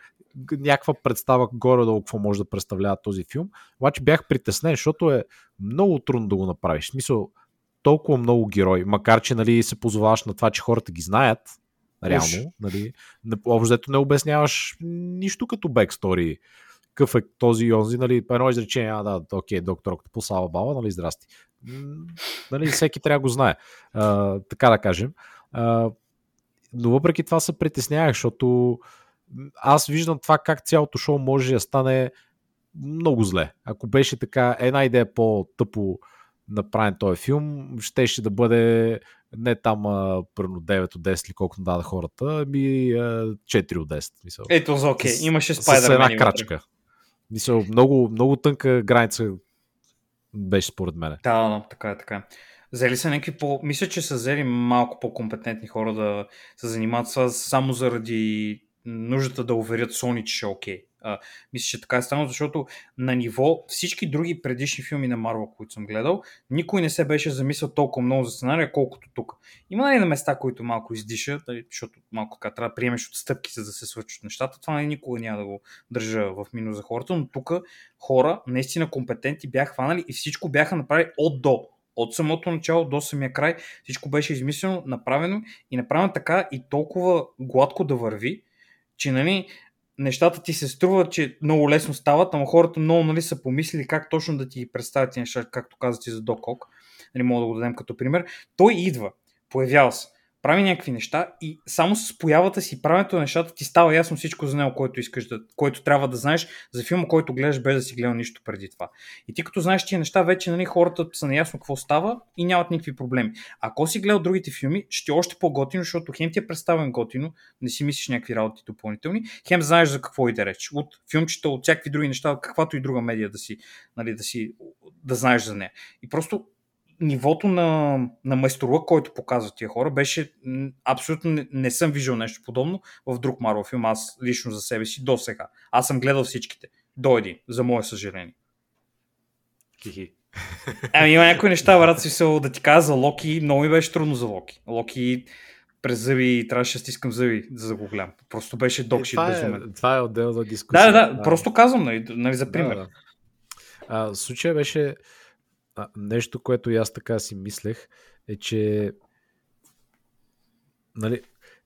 някаква представа горе-долу какво може да представлява този филм. Обаче бях притеснен, защото е много трудно да го направиш. В смисъл, толкова много герои, макар че нали, се позоваваш на това, че хората ги знаят, реално, нали, общо не обясняваш нищо като бекстори. Какъв е този и онзи, нали, едно изречение, а да, окей, доктор Октопус, слава баба, нали, здрасти. Нали, всеки трябва да го знае, а, така да кажем. А, но въпреки това се притеснявах, защото аз виждам това как цялото шоу може да стане много зле. Ако беше така една идея по-тъпо направен този филм, щеше да бъде не там а, примерно 9 от 10 или колкото даде хората, ами а, 4 от 10. Мисъл. Ето за окей. С- Имаше с Спайдермен. една крачка. Мисъл, много, много тънка граница беше според мен. Да, да, така е, така е. Взели са някакви по... Мисля, че са взели малко по-компетентни хора да се занимават с това само заради нуждата да уверят Sony, че ще е окей. А, мисля, че така е станало, защото на ниво всички други предишни филми на Marvel, които съм гледал, никой не се беше замислял толкова много за сценария, колкото тук. Има нали на места, които малко издишат, нали, защото малко така трябва да приемеш отстъпки, за да се свършат нещата. Това нали, никога няма да го държа в минус за хората, но тук хора, наистина компетентни, бяха хванали и всичко бяха направили от до. От самото начало до самия край всичко беше измислено, направено и направено така и толкова гладко да върви, че нали, нещата ти се струват, че много лесно стават, ама хората много нали, са помислили как точно да ти ги представят тези неща, както каза ти за Докок, нали, мога да го дадем като пример. Той идва, появява се прави някакви неща и само с появата си, правенето на нещата ти става ясно всичко за него, което искаш да, което трябва да знаеш за филма, който гледаш без да си гледал нищо преди това. И ти като знаеш тия неща, вече нали, хората са наясно какво става и нямат никакви проблеми. Ако си гледал другите филми, ще е още по-готино, защото хем ти е представен готино, не си мислиш някакви работи допълнителни, хем знаеш за какво и да реч. От филмчета, от всякакви други неща, каквато и друга медия да си, нали, да си да знаеш за нея. И просто нивото на, на майсторлък, който показват тия хора, беше абсолютно не, не съм виждал нещо подобно в друг Марвел филм, аз лично за себе си до сега. Аз съм гледал всичките. До един, за мое съжаление. Хихи. Ами има някои неща, брат, си да ти кажа за Локи, много ми беше трудно за Локи. Локи през зъби, трябваше да стискам зъби, за да го гледам. Просто беше докшит е, безумен. Това е отделна дискусия. Да, да, да, просто казвам, нали, нали за пример. Да, да. А, случая беше, а, нещо, което и аз така си мислех, е, че нали,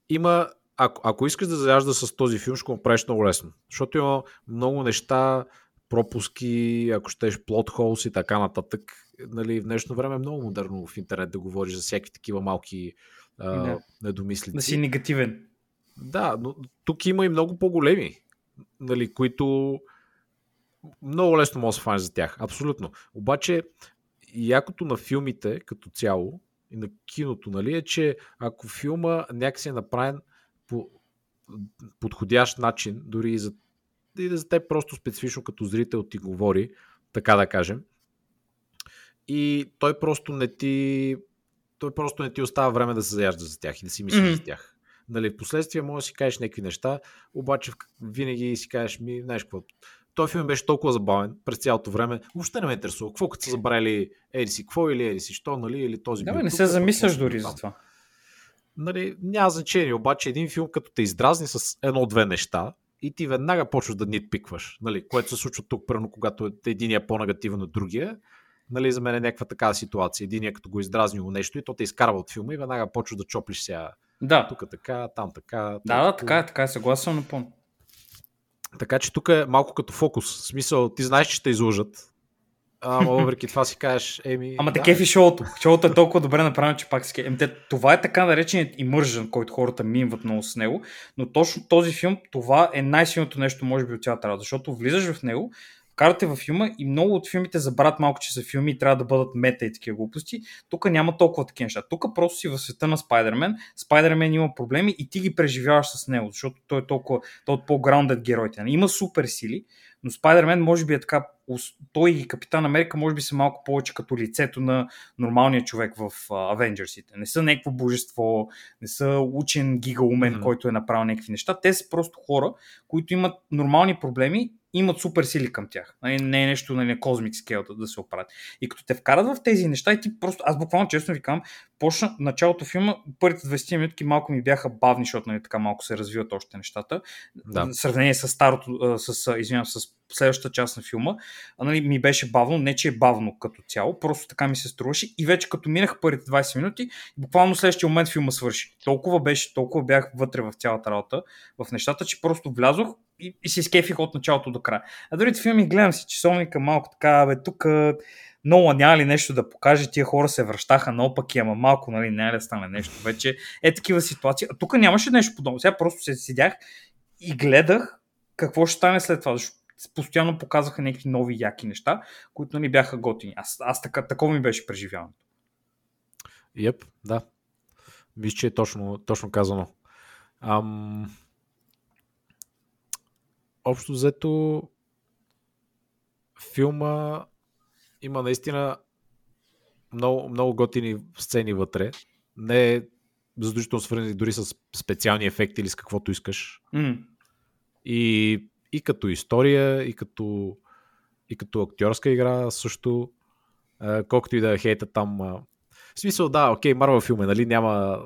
има ако, ако искаш да заяжда с този филм, ще го правиш много лесно. Защото има много неща, пропуски, ако щеш плот холс и така нататък. Нали, в днешно време е много модерно в интернет да говориш за всякакви такива малки а, да. недомислици. Да си негативен. Да, но тук има и много по-големи, нали, които много лесно може да се фанеш за тях. Абсолютно. Обаче якото на филмите като цяло и на киното, нали, е, че ако филма някакси е направен по подходящ начин, дори и за, и за теб просто специфично като зрител ти говори, така да кажем, и той просто не ти той просто не ти остава време да се заяжда за тях и да си мислиш mm-hmm. за тях. Нали, в последствие може да си кажеш някакви неща, обаче винаги си кажеш, ми, знаеш какво, този филм беше толкова забавен през цялото време. Въобще не ме интересува. Какво като са забрали Еди си, какво или Еди си, що, нали, или този Да, не се замисляш дори за това. Нали, няма значение, обаче един филм като те издразни с едно-две неща и ти веднага почваш да нитпикваш, нали, което се случва тук, прено, когато един е по-негативен от другия, нали, за мен е някаква такава ситуация. Един е като го издразнило нещо и то те изкарва от филма и веднага почваш да чоплиш сега. Да. Тук така, там така. Да, да, така е, така е, съгласен напълно. Така че тук е малко като фокус. В смисъл, ти знаеш, че ще излъжат. Ама въпреки това си кажеш, еми. Ама да. кефи шоуто. Шоуто е толкова добре направено, че пак си еми, Това е така нареченият имържен, който хората минват много с него. Но точно този филм, това е най-силното нещо, може би, от цялата работа. Защото влизаш в него, карате във филма и много от филмите забравят малко, че са филми и трябва да бъдат мета и такива глупости. Тук няма толкова такива неща. Тук просто си в света на Спайдермен. Спайдермен има проблеми и ти ги преживяваш с него, защото той е толкова той е по-граундед героите. Има супер сили, но Спайдермен може би е така, той и Капитан Америка може би са малко повече като лицето на нормалния човек в Авенджерсите. Не са някакво божество, не са учен гигаумен, mm-hmm. който е направил някакви неща. Те са просто хора, които имат нормални проблеми имат супер сили към тях. Нали, не е нещо на нали, козмик скел да се оправят. И като те вкарат в тези неща и ти просто, аз буквално честно ви казвам, почна началото филма, първите 20 минути малко ми бяха бавни, защото нали, така малко се развиват още нещата. Да. В сравнение с старото, с, извинявам, с следващата част на филма, а, нали, ми беше бавно, не че е бавно като цяло, просто така ми се струваше и вече като минах първите 20 минути, буквално следващия момент филма свърши. Толкова беше, толкова бях вътре в цялата работа, в нещата, че просто влязох и, и се изкефих от началото до края. А другите филми гледам си часовника малко така, бе, тук много няма ли нещо да покаже, тия хора се връщаха наопаки, ама малко, нали, няма да стане нещо вече. Е такива ситуации. А тук нямаше нещо подобно. Сега просто се седях и гледах какво ще стане след това, защото постоянно показаха някакви нови яки неща, които не нали, бяха готини. Аз, аз така, такова ми беше преживяването. Йеп, да. Виж, че е точно, точно казано. Ам... Общо взето филма има наистина много, много готини сцени вътре. Не е задължително свързани дори с специални ефекти или с каквото искаш. Mm. И и като история, и като, и като актьорска игра също. колкото и да е хейта там. В смисъл, да, окей, Марвел филм е, нали, няма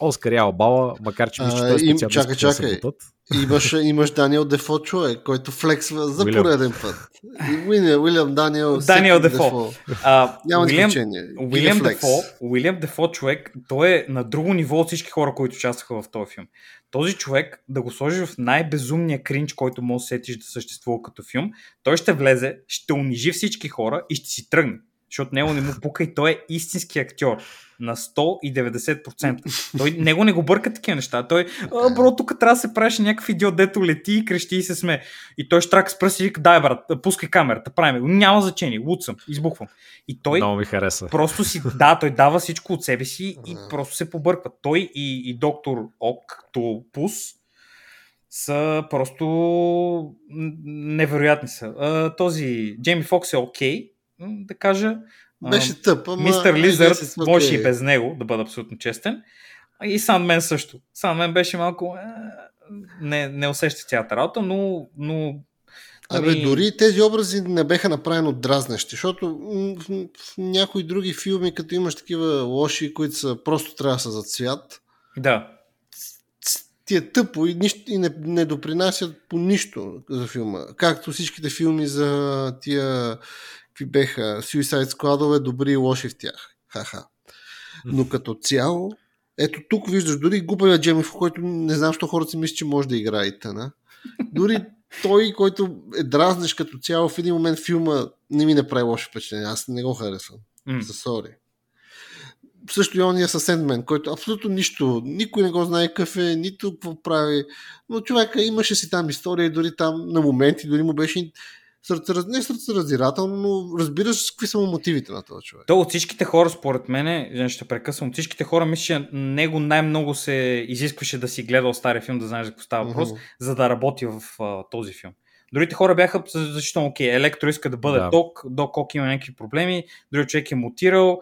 Оскар Ял Бала, макар че мисля, че той е специално чакай, чакай. Да Имаш, имаш Даниел Дефо човек, който флексва за Уилям. пореден път. И Уилям, Уилям Даниел. Даниел всеки Дефо. А, Няма Уилям, изключение. Уилям. Дефо, Уилям Дефо човек, той е на друго ниво от всички хора, които участваха в този филм. Този човек, да го сложиш в най-безумния кринч, който може да сетиш да съществува като филм, той ще влезе, ще унижи всички хора и ще си тръгне. Защото него не му пука и той е истински актьор. На 190%. Той, него не го бърка такива неща. Той, а, бро, тук трябва да се правиш някакъв идиот, дето лети и крещи и се сме. И той ще трака с пръсти и вика, дай брат, пускай камерата, правим го. Няма значение, луд съм, избухвам. И той Много ми хареса. просто си, да, той дава всичко от себе си и просто се побърква. Той и, и доктор Октопус са просто невероятни са. А, този Джейми Фокс е окей, м, да кажа. Беше тъп, ама... Мистер it's може и без него, да бъда абсолютно честен. И Сандмен също. Сандмен беше малко... Не, не усеща цялата работа, но... но Абе, нали, дори тези образи не беха направени от дразнещи, защото в, някои други филми, като имаш такива лоши, които са просто трябва да са за цвят, Да. ти е тъпо и, нищо, и не, не допринасят по нищо за филма. Както всичките филми за тия, какви беха, Suicide Squad, добри и лоши в тях. Ха-ха. Но като цяло, ето тук виждаш дори глупавия Джемиф, който не знам, що хората си мислят, че може да играе и тъна. Дори той, който е дразнеш като цяло, в един момент филма не ми направи лошо впечатление. Аз не го харесвам. М. За сори. Също и ония със Sandman, който абсолютно нищо, никой не го знае какъв е, нито какво прави. Но човека имаше си там история и дори там на моменти, дори му беше сърце, не сърцераздирателно, но разбираш какви са му мотивите на този човек. То от всичките хора, според мен, ще прекъсвам, от всичките хора, мисля, че него най-много се изискваше да си гледал стария филм, да знаеш за какво става въпрос, Мгм. за да работи в а, този филм. Другите хора бяха защитно окей. Електро иска да бъде Да. Док, Док Ок има някакви проблеми, други човек е мутирал,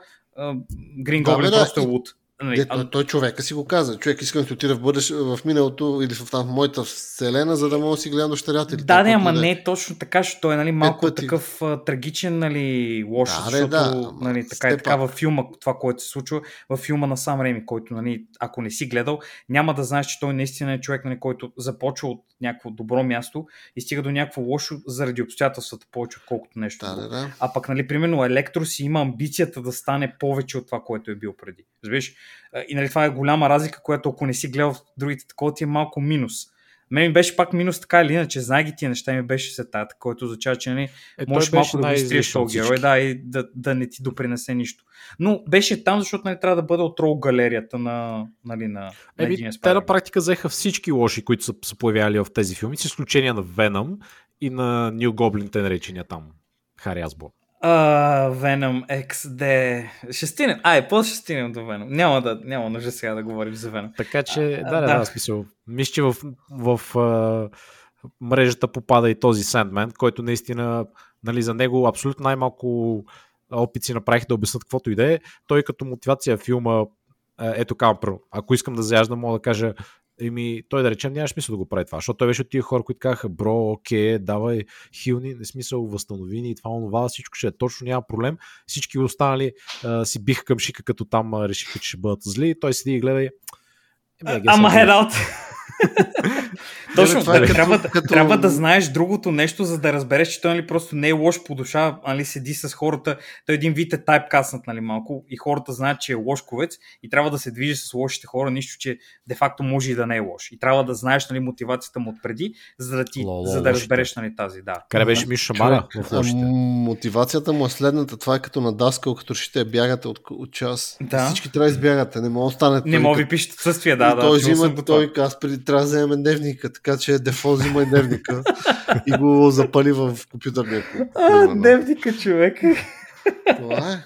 Грин Да, Гоблин да, просто е и- луд. Нали, Де, а- той, човека си го каза. Човек иска да отида в, бъдеще, в миналото или в, там, в моята вселена, за да мога да си гледам дъщерята. Да, да, каквото ама е. не е точно така, защото той е нали, малко пъти. такъв а, трагичен, нали, лош, Да, защото да, нали, така все така във филма, това, което се случва, във филма на Сам Рейми, който, нали, ако не си гледал, няма да знаеш, че той наистина е човек, нали, който започва от някакво добро място и стига до някакво лошо заради обстоятелствата повече, отколкото нещо. Да, да, да. А пък, нали, примерно, Електро си има амбицията да стане повече от това, което е бил преди. Разбираш? А, И нали, това е голяма разлика, която ако не си гледал в другите, такова ти е малко минус. Мен ми беше пак минус така или иначе, знае ги тия неща ми беше сетата, който означава, че нали, Е, можеш малко да го изтриеш този герой, да, и да, да не ти допринесе нищо. Но беше там, защото нали, трябва да бъде от рол галерията на, нали, на, на Еми, един те на практика взеха всички лоши, които са се появявали в тези филми, с изключение на Веном и на Нил Гоблин, те наречения там. Хари Асбо. Uh, Venom XD. Ще стигнем. Ай, после ще стигнем до Venom. Няма да, няма нужда сега да говорим за Venom. Така че, А, да, да, да. смисъл. Мисля, че в, в а, мрежата попада и този Sandman, който наистина, нали, за него абсолютно най-малко опит си направих да обяснат каквото и да е. Той като мотивация в филма, ето казвам първо, ако искам да заяждам, мога да кажа, Еми, той да речем няма смисъл да го прави това, защото той беше от тия хора, които казаха, бро, окей, давай хилни, не смисъл, възстанови ни и това, онова, всичко ще е точно, няма проблем. Всички останали а, си биха към шика, като там а, решиха, че ще бъдат зли. Той седи и гледа и... Ама do head out. Точно, това е да, като- трябва, да, като- трябва да знаеш другото нещо, за да разбереш, че той нали, просто не е лош по душа, нали, седи с хората. Той един вид е тайпкаснат нали, малко и хората знаят, че е лошковец и трябва да се движи с лошите хора, нищо, че де-факто може и да не е лош. И трябва да знаеш нали, мотивацията му отпреди, за да, ти, Лоло, за да разбереш нали, тази. Да. Къде беше Миш Шамара в лошите? мотивацията му е следната. Това е като на даскал, като ще бягате от, от час. Да. Всички трябва да избягате. Не мога да останете. Не мога ви пишете отсъствие, да, да. той взима, той каза, преди трябва да вземем дневника, така че дефо взима и дневника и го запали в компютърния клуб. А, дневника, човек. Това е.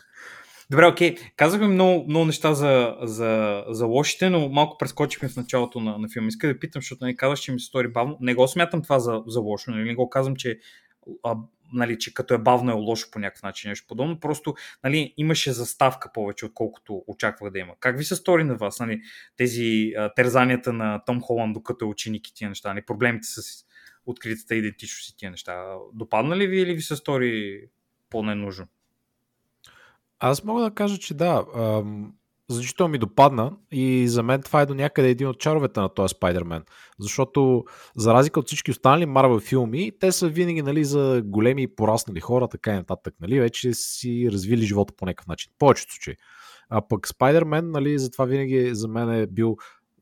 Добре, окей. Казахме много, много неща за, за, за лошите, но малко прескочихме в началото на, на филма. Иска да питам, защото не казваш, че ми се стори бавно. Не го смятам това за, за лошо. Нали? Не го казвам, че, а, нали, че като е бавно е лошо по някакъв начин, нещо подобно. Просто нали, имаше заставка повече, отколкото очаквах да има. Как ви се стори на вас? Нали, тези а, терзанията на Том Холанд, докато е ученик и тия неща, нали, проблемите с откритата идентичност и тия неща. Допадна ли ви или ви се стори по-ненужно? Аз мога да кажа, че да. Ам, значително ми допадна и за мен това е до някъде един от чаровете на този Спайдермен. Защото, за разлика от всички останали Марвел филми, те са винаги нали, за големи и пораснали хора, така и нататък. Нали, вече си развили живота по някакъв начин. Повечето случаи. А пък Спайдермен, нали, затова винаги за мен е бил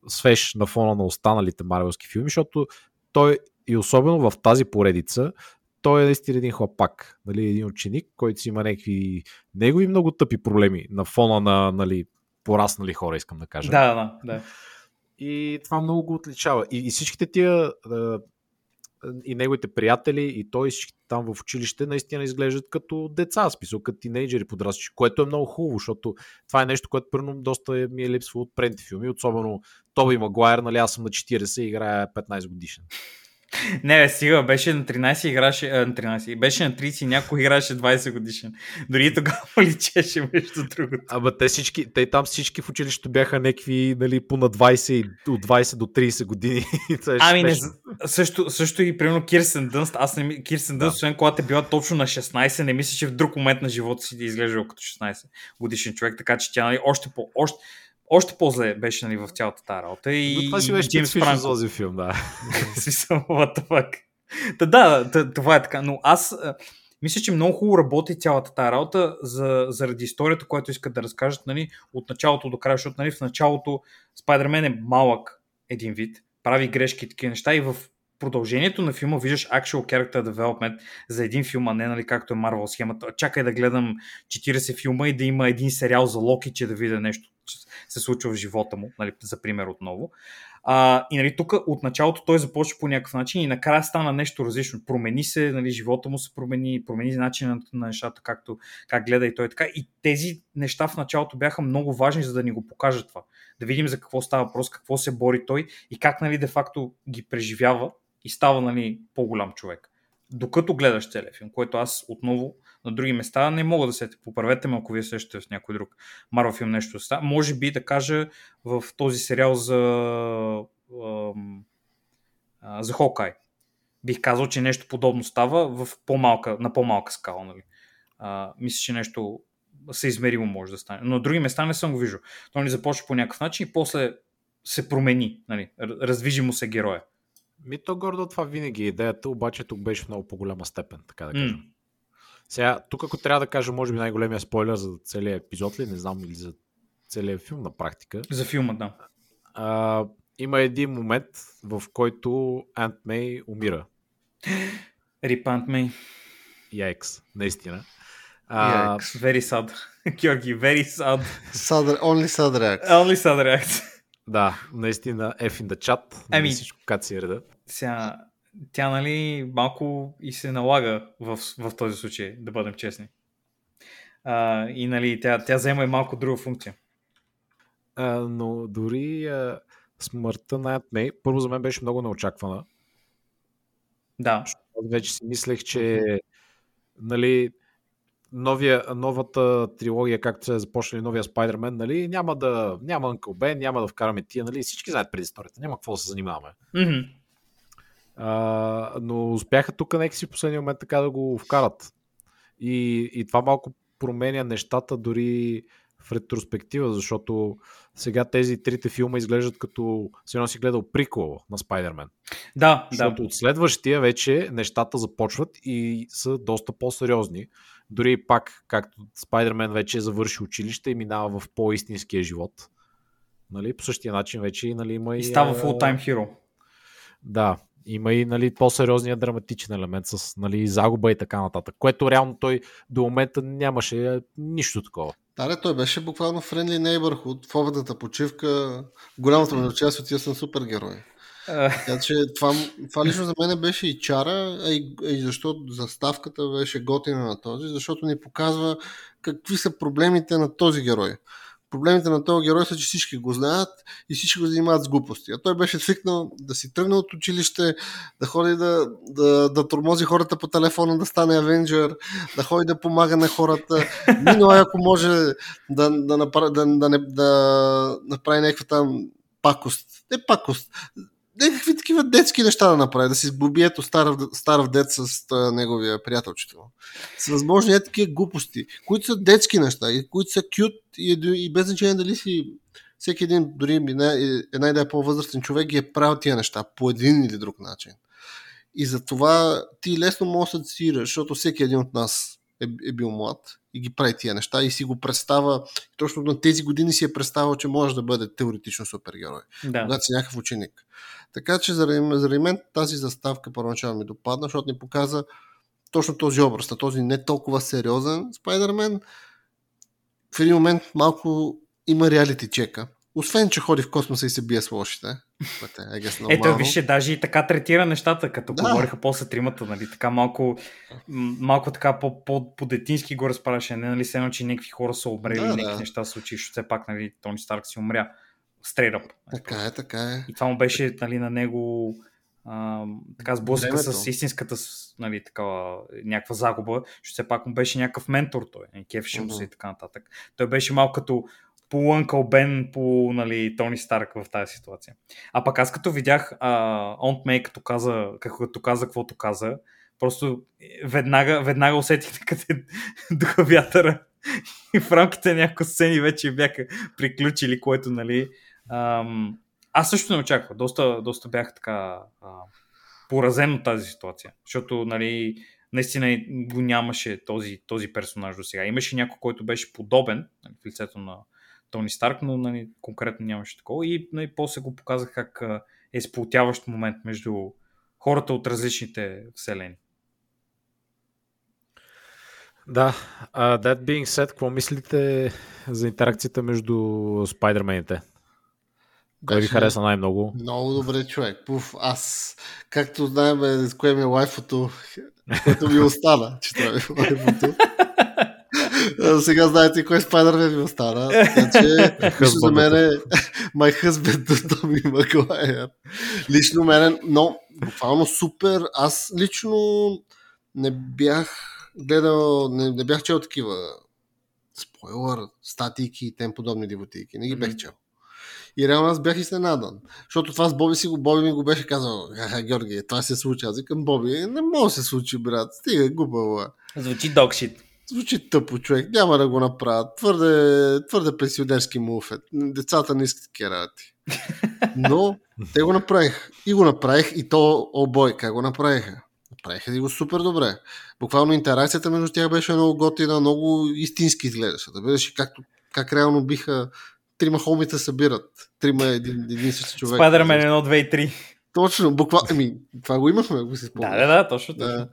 свеж на фона на останалите марвелски филми, защото той и особено в тази поредица, той е наистина един хлапак, нали, един ученик, който си има някакви негови много тъпи проблеми на фона на нали, пораснали хора, искам да кажа. Да, да, да. И това много го отличава. И, и всичките тия и неговите приятели, и той там в училище наистина изглеждат като деца, смисъл като тинейджери подрастващи, което е много хубаво, защото това е нещо, което първо доста ми е липсва от предните филми, особено Тоби Магуайер, нали аз съм на 40 и играя 15 годишен. Не, бе, стига, беше на 13 играше, а, на 13, беше на 30 и някой играше 20 годишин. Дори тогава личеше между другото. Ама те всички, те там всички в училището бяха някакви, нали, по на 20, от 20 до 30 години. ами не, също, също и примерно Кирсен Дънст, аз не, Кирсен Дънст, да. освен когато е била точно на 16, не мисля, че в друг момент на живота си да е изглежда като 16 годишен човек, така че тя нали, още по, още, още по-зле беше нали, в цялата тази работа. И Но това си беше Джеймс Франко. за този филм, да. Смисъл, what the fuck. Та, да, това е така. Но аз мисля, че много хубаво работи цялата тази работа за, заради историята, която искат да разкажат нали, от началото до края, защото нали, в началото Спайдермен е малък един вид, прави грешки и такива неща и в продължението на филма виждаш actual character development за един филм, а не нали, както е Marvel схемата. Чакай да гледам 40 филма и да има един сериал за Локи, че да видя нещо, се случва в живота му, нали, за пример отново. А, и нали, тук от началото той започва по някакъв начин и накрая стана нещо различно. Промени се, нали, живота му се промени, промени начинът на нещата, както, как гледа и той така. И тези неща в началото бяха много важни, за да ни го покажат това. Да видим за какво става въпрос, какво се бори той и как нали, де-факто ги преживява и става нали, по-голям човек. Докато гледаш целият филм, който аз отново на други места не мога да се поправете ме, ако вие сещате с някой друг Марвел филм нещо. Може би да кажа в този сериал за за Хокай. Бих казал, че нещо подобно става в по-малка, на по-малка скала. Нали. А, мисля, че нещо съизмеримо може да стане. Но на други места не съм го виждал. Той ни започва по някакъв начин и после се промени. Нали. Раздвижи му се героя. Ми то гордо това винаги е идеята, обаче тук беше в много по-голяма степен, така да кажем. Mm. Сега, тук ако трябва да кажа, може би най-големия спойлер за целият епизод ли, не знам или за целият филм на практика. За филма, да. А, има един момент, в който Ант Мей умира. Рип Ант Мей. Яйкс, наистина. А... Yikes, very sad. Георги, very sad. sad. Only sad reacts. Only sad reacts. Да, наистина F in the chat. Ами, всичко как си реда. Сега, тя нали малко и се налага в, в този случай, да бъдем честни. А, и нали, тя, тя взема и малко друга функция. А, но дори а, смъртта на Мей, първо за мен беше много неочаквана. Да. Вече си мислех, че нали, новия, новата трилогия, както се е започнали новия Спайдермен, нали, няма да няма Uncle Ben, няма да вкараме тия, нали, всички знаят преди историята, няма какво да се занимаваме. Mm-hmm. А, но успяха тук нека си в последния момент така да го вкарат. И, и това малко променя нещата дори в ретроспектива, защото сега тези трите филма изглеждат като си си гледал прикол на Спайдермен. Да, защото да. от следващия вече нещата започват и са доста по-сериозни. Дори пак, както Спайдермен вече е завърши училище и минава в по-истинския живот. Нали? По същия начин вече нали, има и... И става full-time hero. Да, има и нали, по-сериозния драматичен елемент с нали, загуба и така нататък, което реално той до момента нямаше нищо такова. Да, той беше буквално friendly neighborhood в обедната почивка. Голямата му част от съм супергерой. Така че това, това лично за мен беше и чара, а и, и защото заставката беше готина на този, защото ни показва какви са проблемите на този герой проблемите на този герой са, че всички го знаят и всички го занимават с глупости. А той беше свикнал да си тръгне от училище, да ходи да, да, да тормози хората по телефона, да стане авенджер, да ходи да помага на хората. Минало, ако може да, да, направи, да, да, да, да направи някаква там пакост. Не пакост. Някакви такива детски неща да направи, да си сглоби ето стар, стар дет с а, неговия приятелчето. С възможни е такива глупости, които са детски неща и които са кют и, и без значение дали си всеки един, дори една, една по-възрастен човек ги е правил тия неща по един или друг начин. И затова ти лесно можеш да асоциираш, защото всеки един от нас е, е бил млад и ги прави тия неща и си го представя, точно на тези години си е представил, че може да бъде теоретично супергерой, Да. когато си някакъв ученик. Така че заради, заради мен тази заставка първоначално ми допадна, защото ни показа точно този образ, на този не толкова сериозен Спайдермен. В един момент малко има реалити чека. Освен, че ходи в космоса и се бие с лошите. Е, Ето, вижте, даже и така третира нещата, като Да. говориха после тримата, нали, така малко, малко така по, по, по-детински го разправяше, не нали, се едно, че някакви хора са умрели, Да, да, да. някакви неща се случи, защото все пак, нали, Тони Старк си умря. Straight up. Така е, така е. И това му беше, нали, на него а, така Времето. с истинската, нали, такава, някаква загуба, защото все пак му беше някакъв ментор той, нали, кефеше му се и така нататък. Той беше малко като по Uncle Бен, по нали, Тони Старк в тази ситуация. А пък аз като видях а, Aunt May като каза, като каза каквото каза, просто веднага, веднага усетих къде духа вятъра и в рамките на няколко сцени вече бяха приключили, което нали, ам, аз също не очаквах. Доста, доста бях така а, поразен от тази ситуация, защото нали, наистина го нямаше този, този персонаж до сега. Имаше някой, който беше подобен нали, в лицето на Тони Старк, но нали, конкретно нямаше такова. И нали, после го показах как е сплотяващ момент между хората от различните вселени. Да, uh, that being said, какво мислите за интеракцията между спайдермените? Кой ви хареса най-много? Много добре човек. Пуф, аз, както знаем, с кое ми е лайфото, което ми остана, че това е лайфото. А, Сега знаете кой Спайдермен ми остана. Така че, лично за мен е My Husband Томи Магуайер. Лично мен, но буквално супер. Аз лично не бях гледал, не, не бях чел такива спойлър, статики и тем подобни дивотики. Не ги бях чел. И реално аз бях изненадан. Защото това с Боби си го, Боби ми го беше казал, ха, Георги, това се случи. Аз викам, Боби, не може да се случи, брат. Стига, глупаво е. Звучи докшит. Звучи тъпо, човек. Няма да го направят. Твърде, твърде пенсионерски муфет. Децата не искат такива работи. Но те го направиха. И го направих. И то, о бой, как го направиха? Направиха и го супер добре. Буквално интеракцията между тях беше много готина, много истински изглеждаше. Да видиш както, как реално биха трима хомите събират. Трима един, един същи човек. Спайдермен 1, 2 и 3. Точно, буквално. Ами, това го имахме, ако си спомняш. Да, да, да, точно. точно. Да.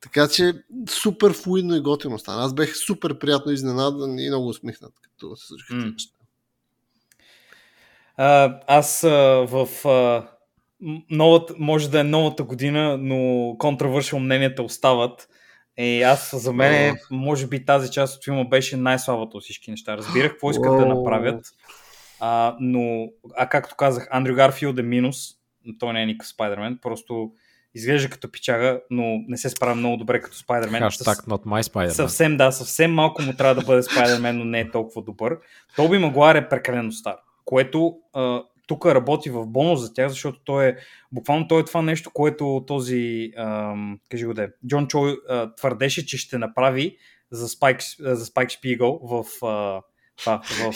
Така че супер флуидно и готино стана. Аз бех супер приятно изненадан и много усмихнат, като се случиха тези неща. А, аз а, в а, новата, може да е новата година, но контравършил мненията остават. И аз за мен, може би тази част от филма беше най-слабата от всички неща. Разбирах какво искат да направят, а, но, а както казах, Андрю Гарфилд е минус, той не е никакъв Спайдермен, просто изглежда като пичага, но не се справя много добре като Спайдермен. Хаштаг not my Spider-Man. Съвсем, да, съвсем малко му трябва да бъде Спайдермен, но не е толкова добър. Тоби Магуайр е прекалено стар, което а, тук работи в бонус за тях, защото той е, буквално той е това нещо, което този, ам, кажи го де, Джон Чой а, твърдеше, че ще направи за Спайк, за Спайк Шпигъл в, а, това, в,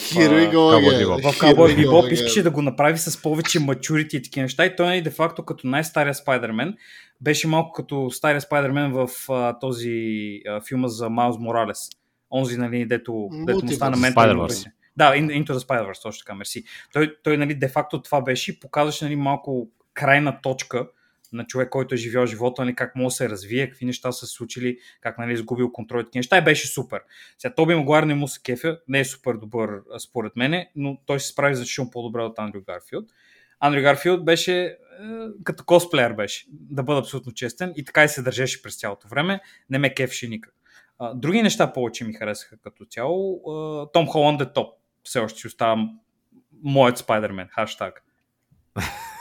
Cowboy. Bebop. искаше да го направи с повече maturity и такива неща и той нали, де-факто като най-стария Спайдермен беше малко като стария Спайдермен в а, този а, филма за Майлз Моралес. Онзи, нали, дето, дето му стана ментор. Да, In- Into the Spider-Verse, точно така, мерси. Той, той нали, де-факто това беше и показваше нали, малко крайна точка на човек, който е живял живота, нали, как може да се развие, какви неща са се случили, как нали, е изгубил контрол и неща и беше супер. Сега Тоби Магуайр не му се кефя, не е супер добър според мене, но той се справи значително по-добре от Андрю Гарфилд. Андрю Гарфилд беше е, като косплеер беше, да бъда абсолютно честен и така и се държеше през цялото време, не ме кефеше никак. Други неща повече ми харесаха като цяло. Том Холанд е топ. Все още си остава моят Спайдермен. Хаштаг.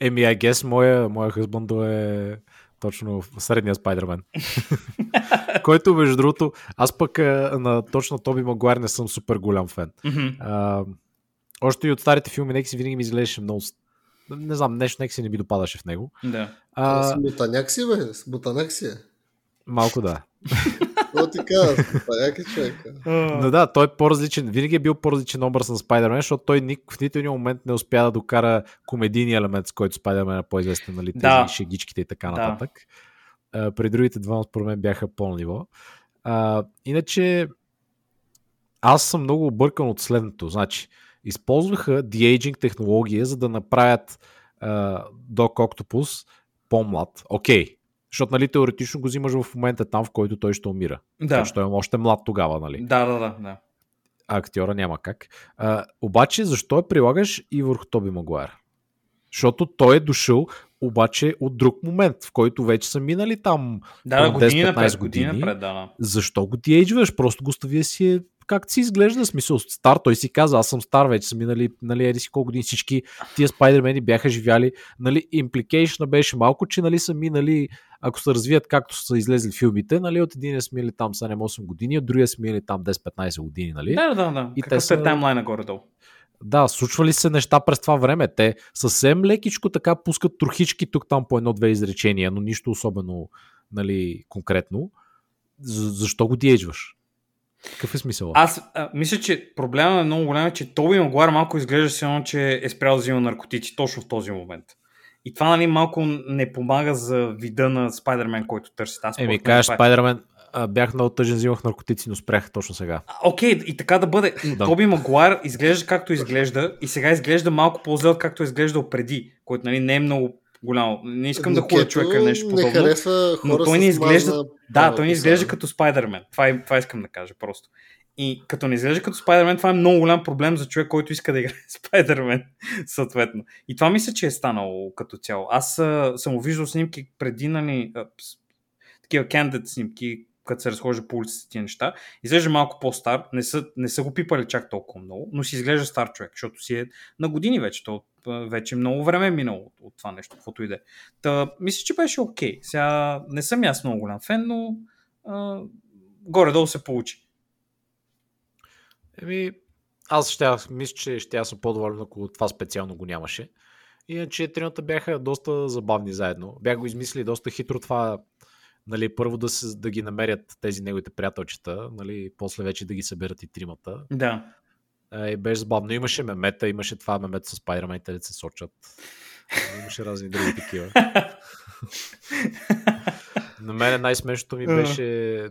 Еми, I guess, моя, моя хъзбандо е точно в средния Спайдермен. Който, между другото, аз пък а, на точно Тоби Магуайр не съм супер голям фен. Мгм. А, още и от старите филми, нека си винаги ми изглеждаше много, Не знам, нещо нека си не би допадаше в него. Да. А... Бутаняк си, бе. Бутаняк си е. малко да. Ти казва? С бутаняк е човека. Но да, той е по-различен. Винаги е бил по-различен образ на Спайдермен, защото той ник, в нито един момент не успя да докара комедийния елемент, с който Спайдермен е по-известен, нали, тези Да. шегичките и така Да. нататък. А, при другите двама, според мен, бяха по-ниво. Иначе, аз съм много объркан от следното. Значи, използваха de-aging технология, за да направят а, Doc Octopus по-млад. Окей. Защото, нали, теоретично го взимаш в момента там, в който той ще умира. Да. Той е още млад тогава, нали? Да, да, да, да. а актьора няма как. А, обаче, защо я прилагаш и върху Тоби Магуайр? Защото той е дошъл обаче от друг момент, в който вече са минали там. Да, да, От години 10-15 напред, години години. напред, да, да. Защо го диейджваш? Просто го стави да си е как си изглежда, смисъл стар, той си каза, аз съм стар, вече са минали, нали, еди си колко години всички тия спайдермени бяха живяли, нали, импликейшна беше малко, че, нали, са минали, ако се развият както са излезли филмите, нали, от един са минали там 7-8 години, от другия са минали там 10-15 години, нали. Да, да, да. И Какъв те са- е таймлайна горе-долу? Да, случвали се неща през това време. Те съвсем лекичко така пускат трохички тук там по едно-две изречения, но нищо особено нали, конкретно. За, защо го диеджваш? Какъв е смисъл? Аз а, мисля, че проблема е много голям, е, че Тоби Магуар малко изглежда се едно, че е спрял да взима наркотици точно в този момент. И това нали, малко не помага за вида на Спайдермен, който търси. Аз Еми, кажеш, е- Спайдермен, бях много тъжен, взимах наркотици, но спрях точно сега. А, Окей, и така да бъде. Да. Тоби Магуар изглежда както изглежда и сега изглежда малко по-зле, както е изглеждал преди, който нали, не е много голямо. Не искам да Никето човека или нещо Не подобно. харесва но той не изглежда- мазна Да, той не изглежда като Спайдермен. Това, е, това искам да кажа просто. И като не изглежда като Спайдермен, това е много голям проблем за човек, който иска да играе Спайдермен, съответно. И това мисля, че е станало като цяло. Аз а, съм виждал снимки преди, нали, а, такива кандидат снимки, като се разхожда по улицата тия неща. Изглежда малко по-стар, не са, не са го пипали чак толкова много, но си изглежда стар човек, защото си е на години вече. То вече много време е минало от, това нещо, каквото и да е. Та, мисля, че беше окей. Сега не съм аз много голям фен, но а, горе-долу се получи. Еми, аз ще, мисля, че ще аз съм по-доволен, ако това специално го нямаше. Иначе трината бяха доста забавни заедно. Бях го измислили доста хитро това, нали, първо да, се, да ги намерят тези неговите приятелчета, нали, после вече да ги съберат и тримата. Да. Е, беше забавно. Имаше мемета, имаше това мемета с Спайдермените, да се сочат. Имаше разни други такива. На мен най-смешното ми беше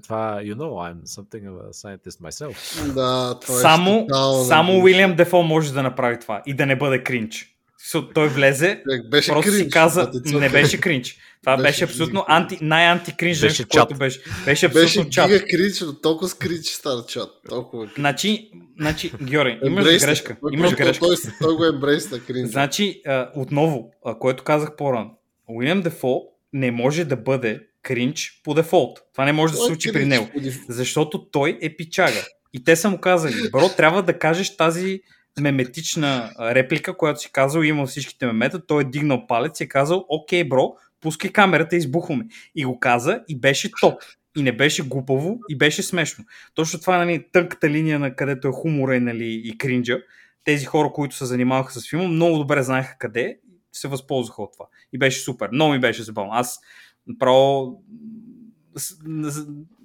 това You know I'm something of a scientist myself. Да, това само е само. Уилям Дефо може да направи това и да не бъде кринч. Со- Той влезе, Беше просто кринч, си каза, не беше кринч. Това беше, Беше абсолютно кринч. анти, най-антикринж Беше което чат. беше. Беше абсолютно Беше чат. гига кринч, но толкова скринч стана чат. Толкова кринч. Значи, значи, Георги, имаш грешка. Той Имаш грешка. Той, той го ембрейс на кринч. Значи, а, отново, а, което казах по-рано, Уилям Дефо не може да бъде кринч по дефолт. Това не може да се Той случи кринч при него. Защото той е пичага. И те са му казали, бро, трябва да кажеш тази меметична реплика, която си казал, има всичките мемета, той е дигнал палец и е казал, окей, бро, пускай камерата, избухваме. И го каза и беше топ. И не беше глупаво, и беше смешно. Точно това е нали, тънката линия, на където е хумора и, нали, и кринджа. Тези хора, които се занимаваха с филма, много добре знаеха къде и се възползваха от това. И беше супер. Много ми беше забавно. Аз направо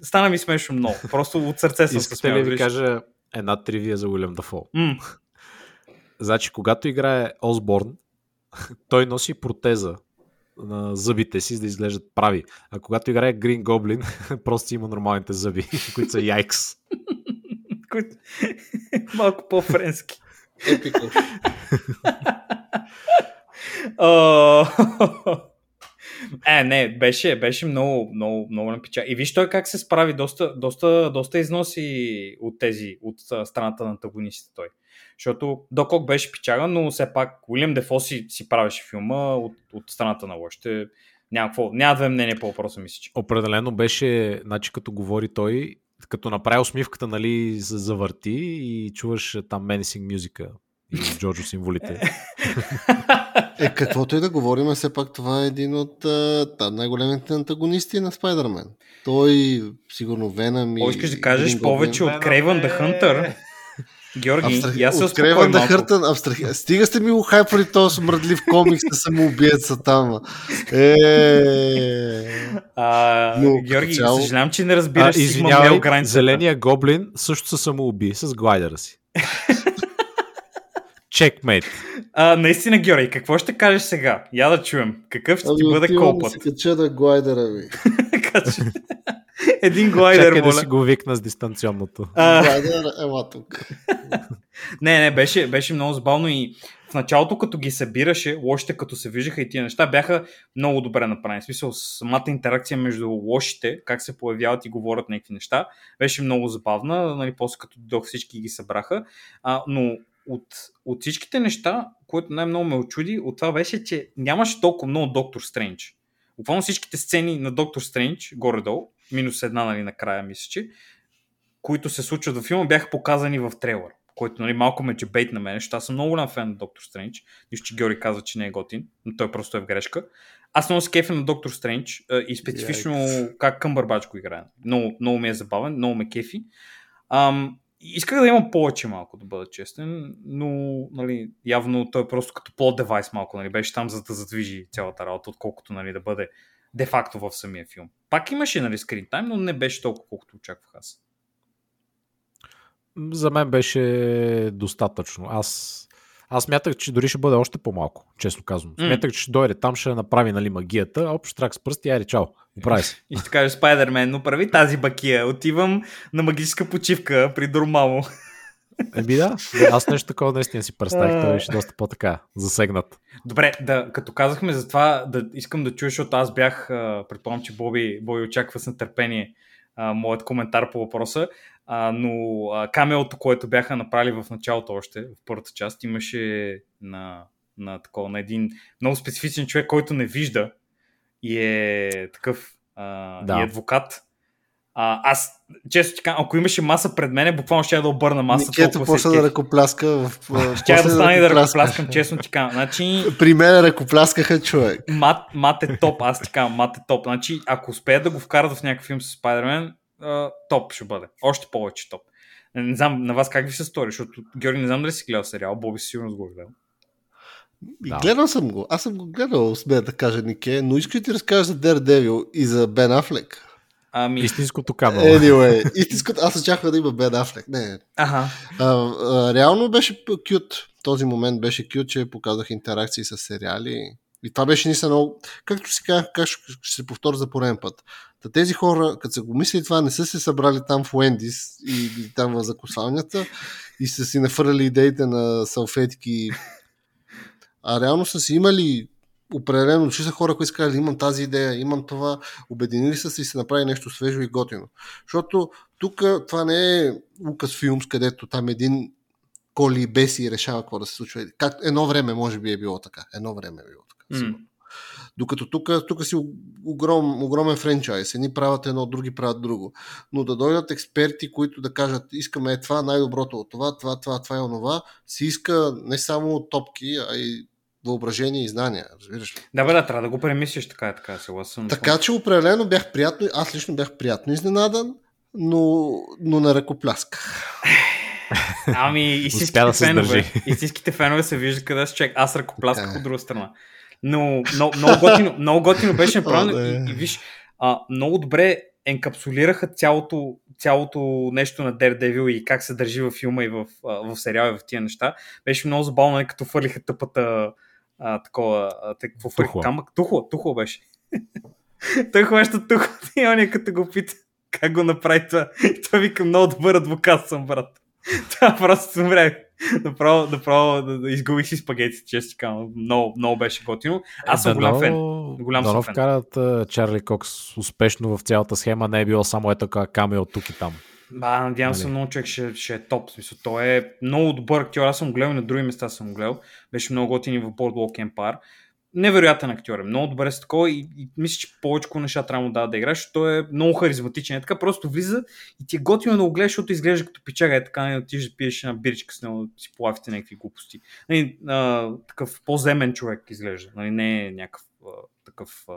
стана ми смешно много. Просто от сърце съм се смял. ви кажа една тривия за Уилям Дафо? М, Значи, когато играе Осборн, той носи протеза на зъбите си, за да изглеждат прави. А когато играе Грин Гоблин, просто има нормалните зъби, които са яйкс. Малко по-френски. Епико. Е, не, беше, беше много, много, много напича. И виж той как се справи, доста, доста, доста износи от тези, от страната на антагонистите той. Защото Докок беше пичага, но все пак Уилям Дефо си, си правеше филма от, от страната на лошите. Няма, какво, няма две мнения по въпроса, мисля, че. Определено беше, значи като говори той, като направи усмивката, нали, завърти и чуваш е, там Menacing мюзика и Джорджо символите. Е, каквото и да говорим, все пак това е един от а, най-големите антагонисти на Спайдермен. Той, сигурно Веном и... О, искаш да кажеш повече от Craven the Hunter? Георги, Абстрах... аз се Откривам да хъртан. Абстрах... Стига сте ми го хайпали този смръдлив комикс на самоубиеца там. Е. А, Но, Георги, цяло- съжалявам, че не А, разбираш Male извинявай, границата. зеления гоблин също се самоуби с глайдера си. Чекмейт. А, наистина, Георги, какво ще кажеш сега? Я да чуем. Какъв ще ти Ами бъде отивам да колпът? си кача на глайдера ми. Един глайдер, Чакай да моля. си го викна с дистанционното. А, Глайдер, ела тук. Не, не, беше, беше много забавно и в началото, като ги събираше, лошите, като се виждаха и тия неща, бяха много добре направени. В смисъл, самата интеракция между лошите, как се появяват и говорят някакви неща, беше много забавна. Нали, после като дойдох всички ги събраха. А, но от, от всичките неща, което най-много ме очуди, от това беше, че нямаше толкова много Доктор Стрендж. Буквално всичките сцени на Доктор Стрендж, горе-долу, минус една, нали, накрая, мисля, че, които се случват във филма, бяха показани в трейлър, който нали, малко ме джебейт на мен, защото аз съм много голям фен на Доктор Стрендж, нищо, че Георги казва, че не е готин, но той просто е в грешка. Аз много се кефя на Доктор Стрендж и специфично как Къмбърбач го играе. Много, много ми е забавен, много ме кефи. Ам, исках да имам повече малко, да бъда честен, но нали, явно той е просто като плод девайс малко, нали, беше там за да задвижи цялата работа, отколкото нали, да бъде де-факто в самия филм. Пак имаше нали, скрин тайм, но не беше толкова, колкото очаквах аз. За мен беше достатъчно. Аз, аз мятах, че дори ще бъде още по-малко, честно казвам. М. Смятах, че ще дойде там, ще направи нали, магията, общ трак с пръсти, айде, чао, оправи се. И ще каже Спайдермен, но прави тази бакия. Отивам на магическа почивка при Дормамо. Еми да, аз нещо такова наистина си представих, той беше доста по-така, засегнат. Добре, да, като казахме за това, да искам да чуя, защото аз бях, предполагам, че Боби, Боби очаква с нетърпение а, моят коментар по въпроса, а, но а, камеото, което бяха направили в началото още, в първата част, имаше на, на, такова, на един много специфичен човек, който не вижда и е такъв а, Да. и адвокат. А, аз, често ти казвам, ако имаше маса пред мене, буквално ще я да обърна маса. Никето почна да ръкопляска. В, в- Щях да стане да ръкопляска. ръкопляскам, честно ти казвам. Значи, При мен ръкопляскаха човек. мат, мат е топ, аз ти казвам, мат е топ. Значи, ако успеят да го вкарат в някакъв филм с Спайдермен, а, топ ще бъде. Още повече топ. Не, не знам на вас как ви се стори, защото Георги не знам дали си гледал сериал, Боби си сигурно го е гледал. И Да. гледал съм го. Аз съм го гледал, смея да кажа Нике, но искаш ли ти разкажа за Daredevil и за Бен Афлек? Ами, Истинското камера. Anyway, истинското, аз очаквах да има Бен Афлек. Не, аха, А, а, реално беше кют. Този момент беше кют, че показах интеракции с сериали. И това беше наистина много... Както си казах, как ще, ще се повторя за пореден път. Та тези хора, като са го мислили това, не са се събрали там в Уендис и, и там в закусалнята и са си нафърляли идеите на салфетки. А реално са си имали определено, че са хора, които са казали, имам тази идея, имам това, обединили са се и се направи нещо свежо и готино. Защото тук това не е Лукас Филмс, където там един коли и беси и решава какво да се случва. Как, едно време може би е било така. Едно време е било така. Сигурно. Докато тук, тук си огром, огромен франчайз. Едни правят едно, други правят друго. Но да дойдат експерти, които да кажат, искаме е това, най-доброто от това, това, това, това и онова, си иска не само топки, а и въображение и знания. Разбираш ли? да бе, да, трябва да го премислиш така и така, съгласен. Така че определено бях приятно, аз лично бях приятно изненадан, но, но на ръкопляска. Ами, истинските фенове, истинските фенове се виждат къде се човек. Аз ръкоплясках е. от друга страна. Но много, много, готино, много готино беше направено е. и, и, виж, а, много добре енкапсулираха цялото, цялото нещо на Daredevil и как се държи във филма и в, а, в сериала и в тия неща. Беше много забавно, нали, като фърлиха тъпата а, такова, а, какво? Тухла. Камък? Тухло, тухло беше. Той хваща тухло и он е като го пита как го направи това. И той вика, много добър адвокат съм, брат. Това просто съм време. Направо, направо да, да изгубих си спагети, често казвам. Много, много беше готино. Аз съм голям фен. Голям съм Дано фен. вкарат Чарли Кокс успешно в цялата схема, не е било само е така камео тук и там. Ба, надявам се Нали? много човек ще, ще е топ. Смисъл, той е много добър актьор. Аз съм гледал и на други места съм гледал. Беше много готин и в Boardwalk Empire. Невероятен актьор е. Много добре с такова и, и мисля, че повече неща трябва да да играе, защото той е много харизматичен. Е така просто влиза и ти е готино да го гледаш, защото изглежда като пичага. Е така, не отидеш да пиеш една биричка с него, да си полавите някакви глупости. Нали, а, такъв по-земен човек изглежда. Нали, не е някакъв а, такъв а,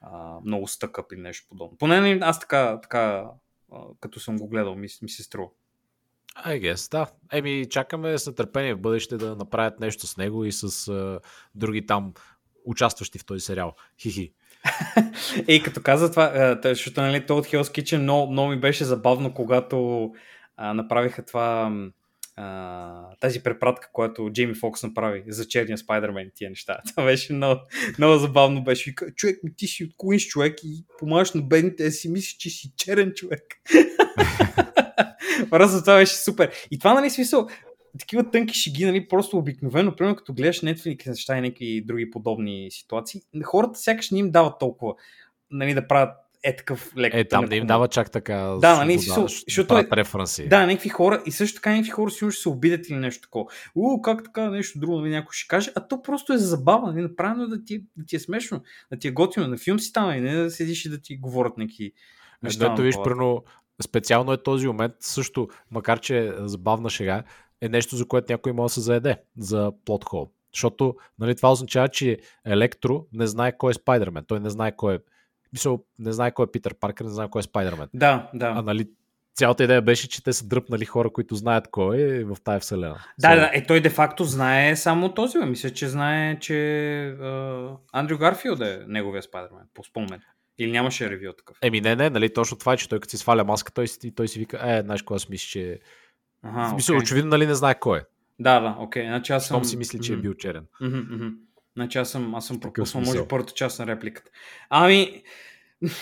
а, много стъкъп или нещо подобно. Поне нали, аз така, така като съм го гледал, ми, ми се струва. I guess, да. Еми, чакаме с нетърпение в бъдеще да направят нещо с него и с а, други там участващи в този сериал. Хихи. Ей, като каза това, защото нали, то от Hell's Kitchen много, много ми беше забавно, когато а, направиха това тази препратка, която Джейми Фокс направи за черния Спайдермен и тия неща. Това беше много, много забавно. Беше вика, човек, ти си от Куинс човек и помагаш на бедните, си мислиш, че си черен човек. Просто това беше супер. И това, нали, смисъл, такива тънки шеги, нали, просто обикновено, примерно като гледаш Netflix неща и някакви други подобни ситуации, хората сякаш не им дават толкова нали, да правят е такъв лек. Е, там не им дава чак така. Да, нали, си, защото е, преференси. Да, някакви хора, и също така някакви хора си ще се обидят или нещо такова. У, как така, нещо друго, нали, някой ще каже, а то просто е забавно, нали, направено е да ти, да ти е смешно, да ти е готино, на филм си там, и не да седиш и да ти говорят някакви неща. Ето виж, прено, специално е този момент, също, макар че е забавна шега, е нещо, за което някой може да се заеде за плот хол. Защото нали, това означава, че Електро не знае кой е Спайдермен. Той не знае кой е Мисъл, не знае кой е Питър Паркър, не знае кой е Спайдермен. Да, да. А нали, цялата идея беше, че те са дръпнали хора, които знаят кой е в тая вселена. Да, so... да, е той де факто знае само този, бе. мисля, че знае, че uh, Андрю Гарфилд е неговия Спайдермен, по спомен. Или нямаше ревю такъв? Еми не, не, нали точно това е, че той като си сваля маска, той, си, той си вика, е, знаеш кога аз мисля, че... Ага, мисля, okay. очевидно, нали не знае кой е. Да, да, окей. Okay. Значи аз съм... Том си мисли, че mm-hmm. е бил черен. Mm-hmm, mm-hmm. Значи аз съм, аз съм пропуснал, може, първата част на репликата. Ами,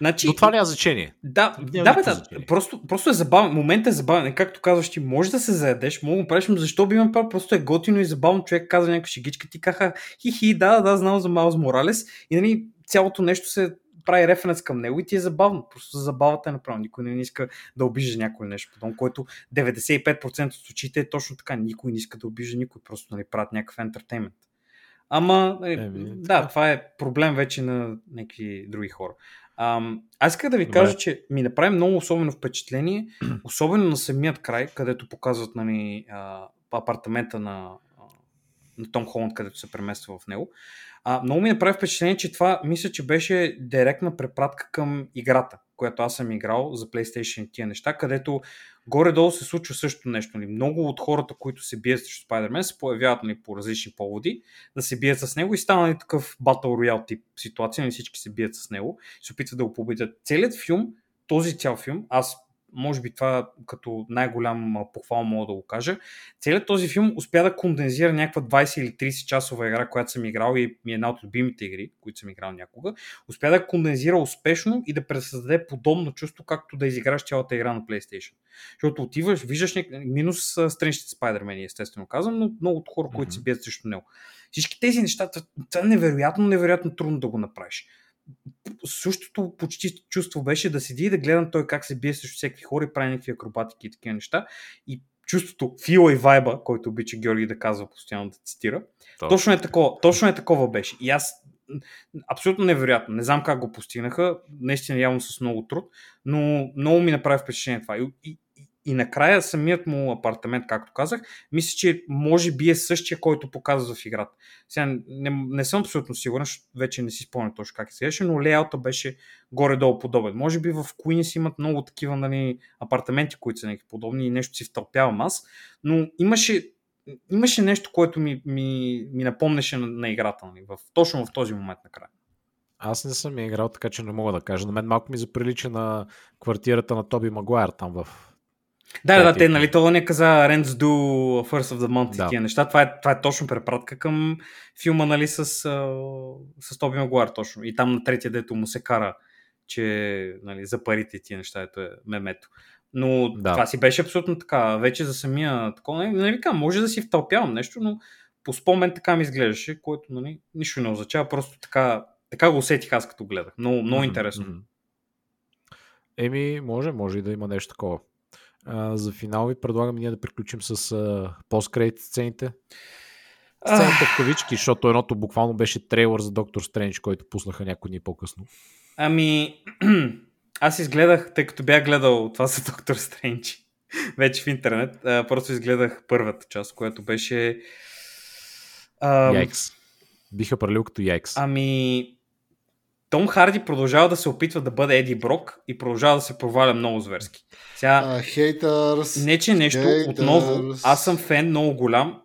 Значи, Но това няма значение. Да, няма да, бе, да просто, просто е забавен. Моментът е забавен. Както казваш, ти може да се заедеш, мога да правиш, но защо би имал право? Просто е готино и забавно. Човек каза някаква шегичка, ти каха, хи-хи, да, да, знам за Маус Моралес. И нали, цялото нещо се прави референс към него и ти е забавно. Просто забавата е направо. Никой не иска да обижда някой нещо подобно, който 95% от случаите е точно така. Никой не иска да обижда никой, просто нали, правят някакъв ентертеймент. Ама, е, да, това е проблем вече на някакви други хора. Ам, аз исках да ви Добре. кажа, че ми направи много особено впечатление, особено на самият край, където показват нали, а, апартамента на, на Том Холанд, където се премества в него. А, много ми направи впечатление, че това мисля, че беше директна препратка към играта, която аз съм играл за PlayStation и тия неща, където горе-долу се случва също нещо. Нали. Много от хората, които се бият срещу Spider-Man, се появяват нали, по различни поводи да се бият с него и става нали, такъв Battle Royale тип ситуация, нали, всички се бият с него, се опитват да го победят. Целият филм, този цял филм, аз може би това като най-голям похвал мога да го кажа. Целият този филм успя да кондензира някаква 20 или 30 часова игра, която съм играл и ми е една от любимите игри, които съм играл някога. Успя да кондензира успешно и да пресъздаде подобно чувство, както да изиграш цялата игра на PlayStation. Защото отиваш, виждаш няк... минус страничните Spider-Man, естествено казвам, но много от хора, които се бият срещу него. Всички тези неща, това е невероятно, невероятно трудно да го направиш същото почти чувство беше да седи и да гледам той как се бие срещу всеки хора и прави някакви акробатики и такива неща. И чувството, фила и вайба, който обича Георги да казва постоянно да цитира, точно, точно, е, такова, точно е такова беше. И аз абсолютно невероятно. Не знам как го постигнаха, наистина явно с много труд, но много ми направи впечатление това. И, и, и накрая самият му апартамент, както казах, мисля, че може би е същия, който показва в играта. Сега не, не съм абсолютно сигурен, вече не си спомням точно как се беше, но лейаута беше горе-долу подобен. Може би в Queens имат много такива нали, апартаменти, които са някакви подобни и нещо си втълпявам аз, но имаше имаше нещо, което ми, ми, ми напомнеше на, на играта, нали, в, точно в този момент накрая. Аз не съм играл, така че не мога да кажа. На мен малко ми заприлича на квартирата на Тоби Магуайр там в да, да, те, нали, това не каза Rents do First of the Month да. и тия неща. Това е, това е точно препратка към филма, нали, с, с Тоби Магуар, точно. И там на третия, дето му се кара, че, нали, за парите и тия неща, ето е мемето. Но да. това си беше абсолютно така. Вече за самия такова, не, не викам, може да си втълпявам нещо, но по спомен така ми изглеждаше, което, нали, нищо не означава, просто така, така го усетих аз като гледах. Много, много mm-hmm. интересно. Еми, може, може и да има нещо такова. А, за финал ви предлагам ние да приключим с а, посткредит сцените. Сцените в кавички, защото едното буквално беше трейлър за Доктор Стрендж, който пуснаха някои дни по-късно. Ами, аз изгледах, тъй като бях гледал това за Доктор Стрендж, вече в интернет, а, просто изгледах първата част, която беше... Ам... Яйкс. Биха пралил като яйкс. Ами, Том Харди продължава да се опитва да бъде Еди Брок и продължава да се проваля много зверски. Сега, А, хейтърс. не че нещо, haters. отново, аз съм фен много голям.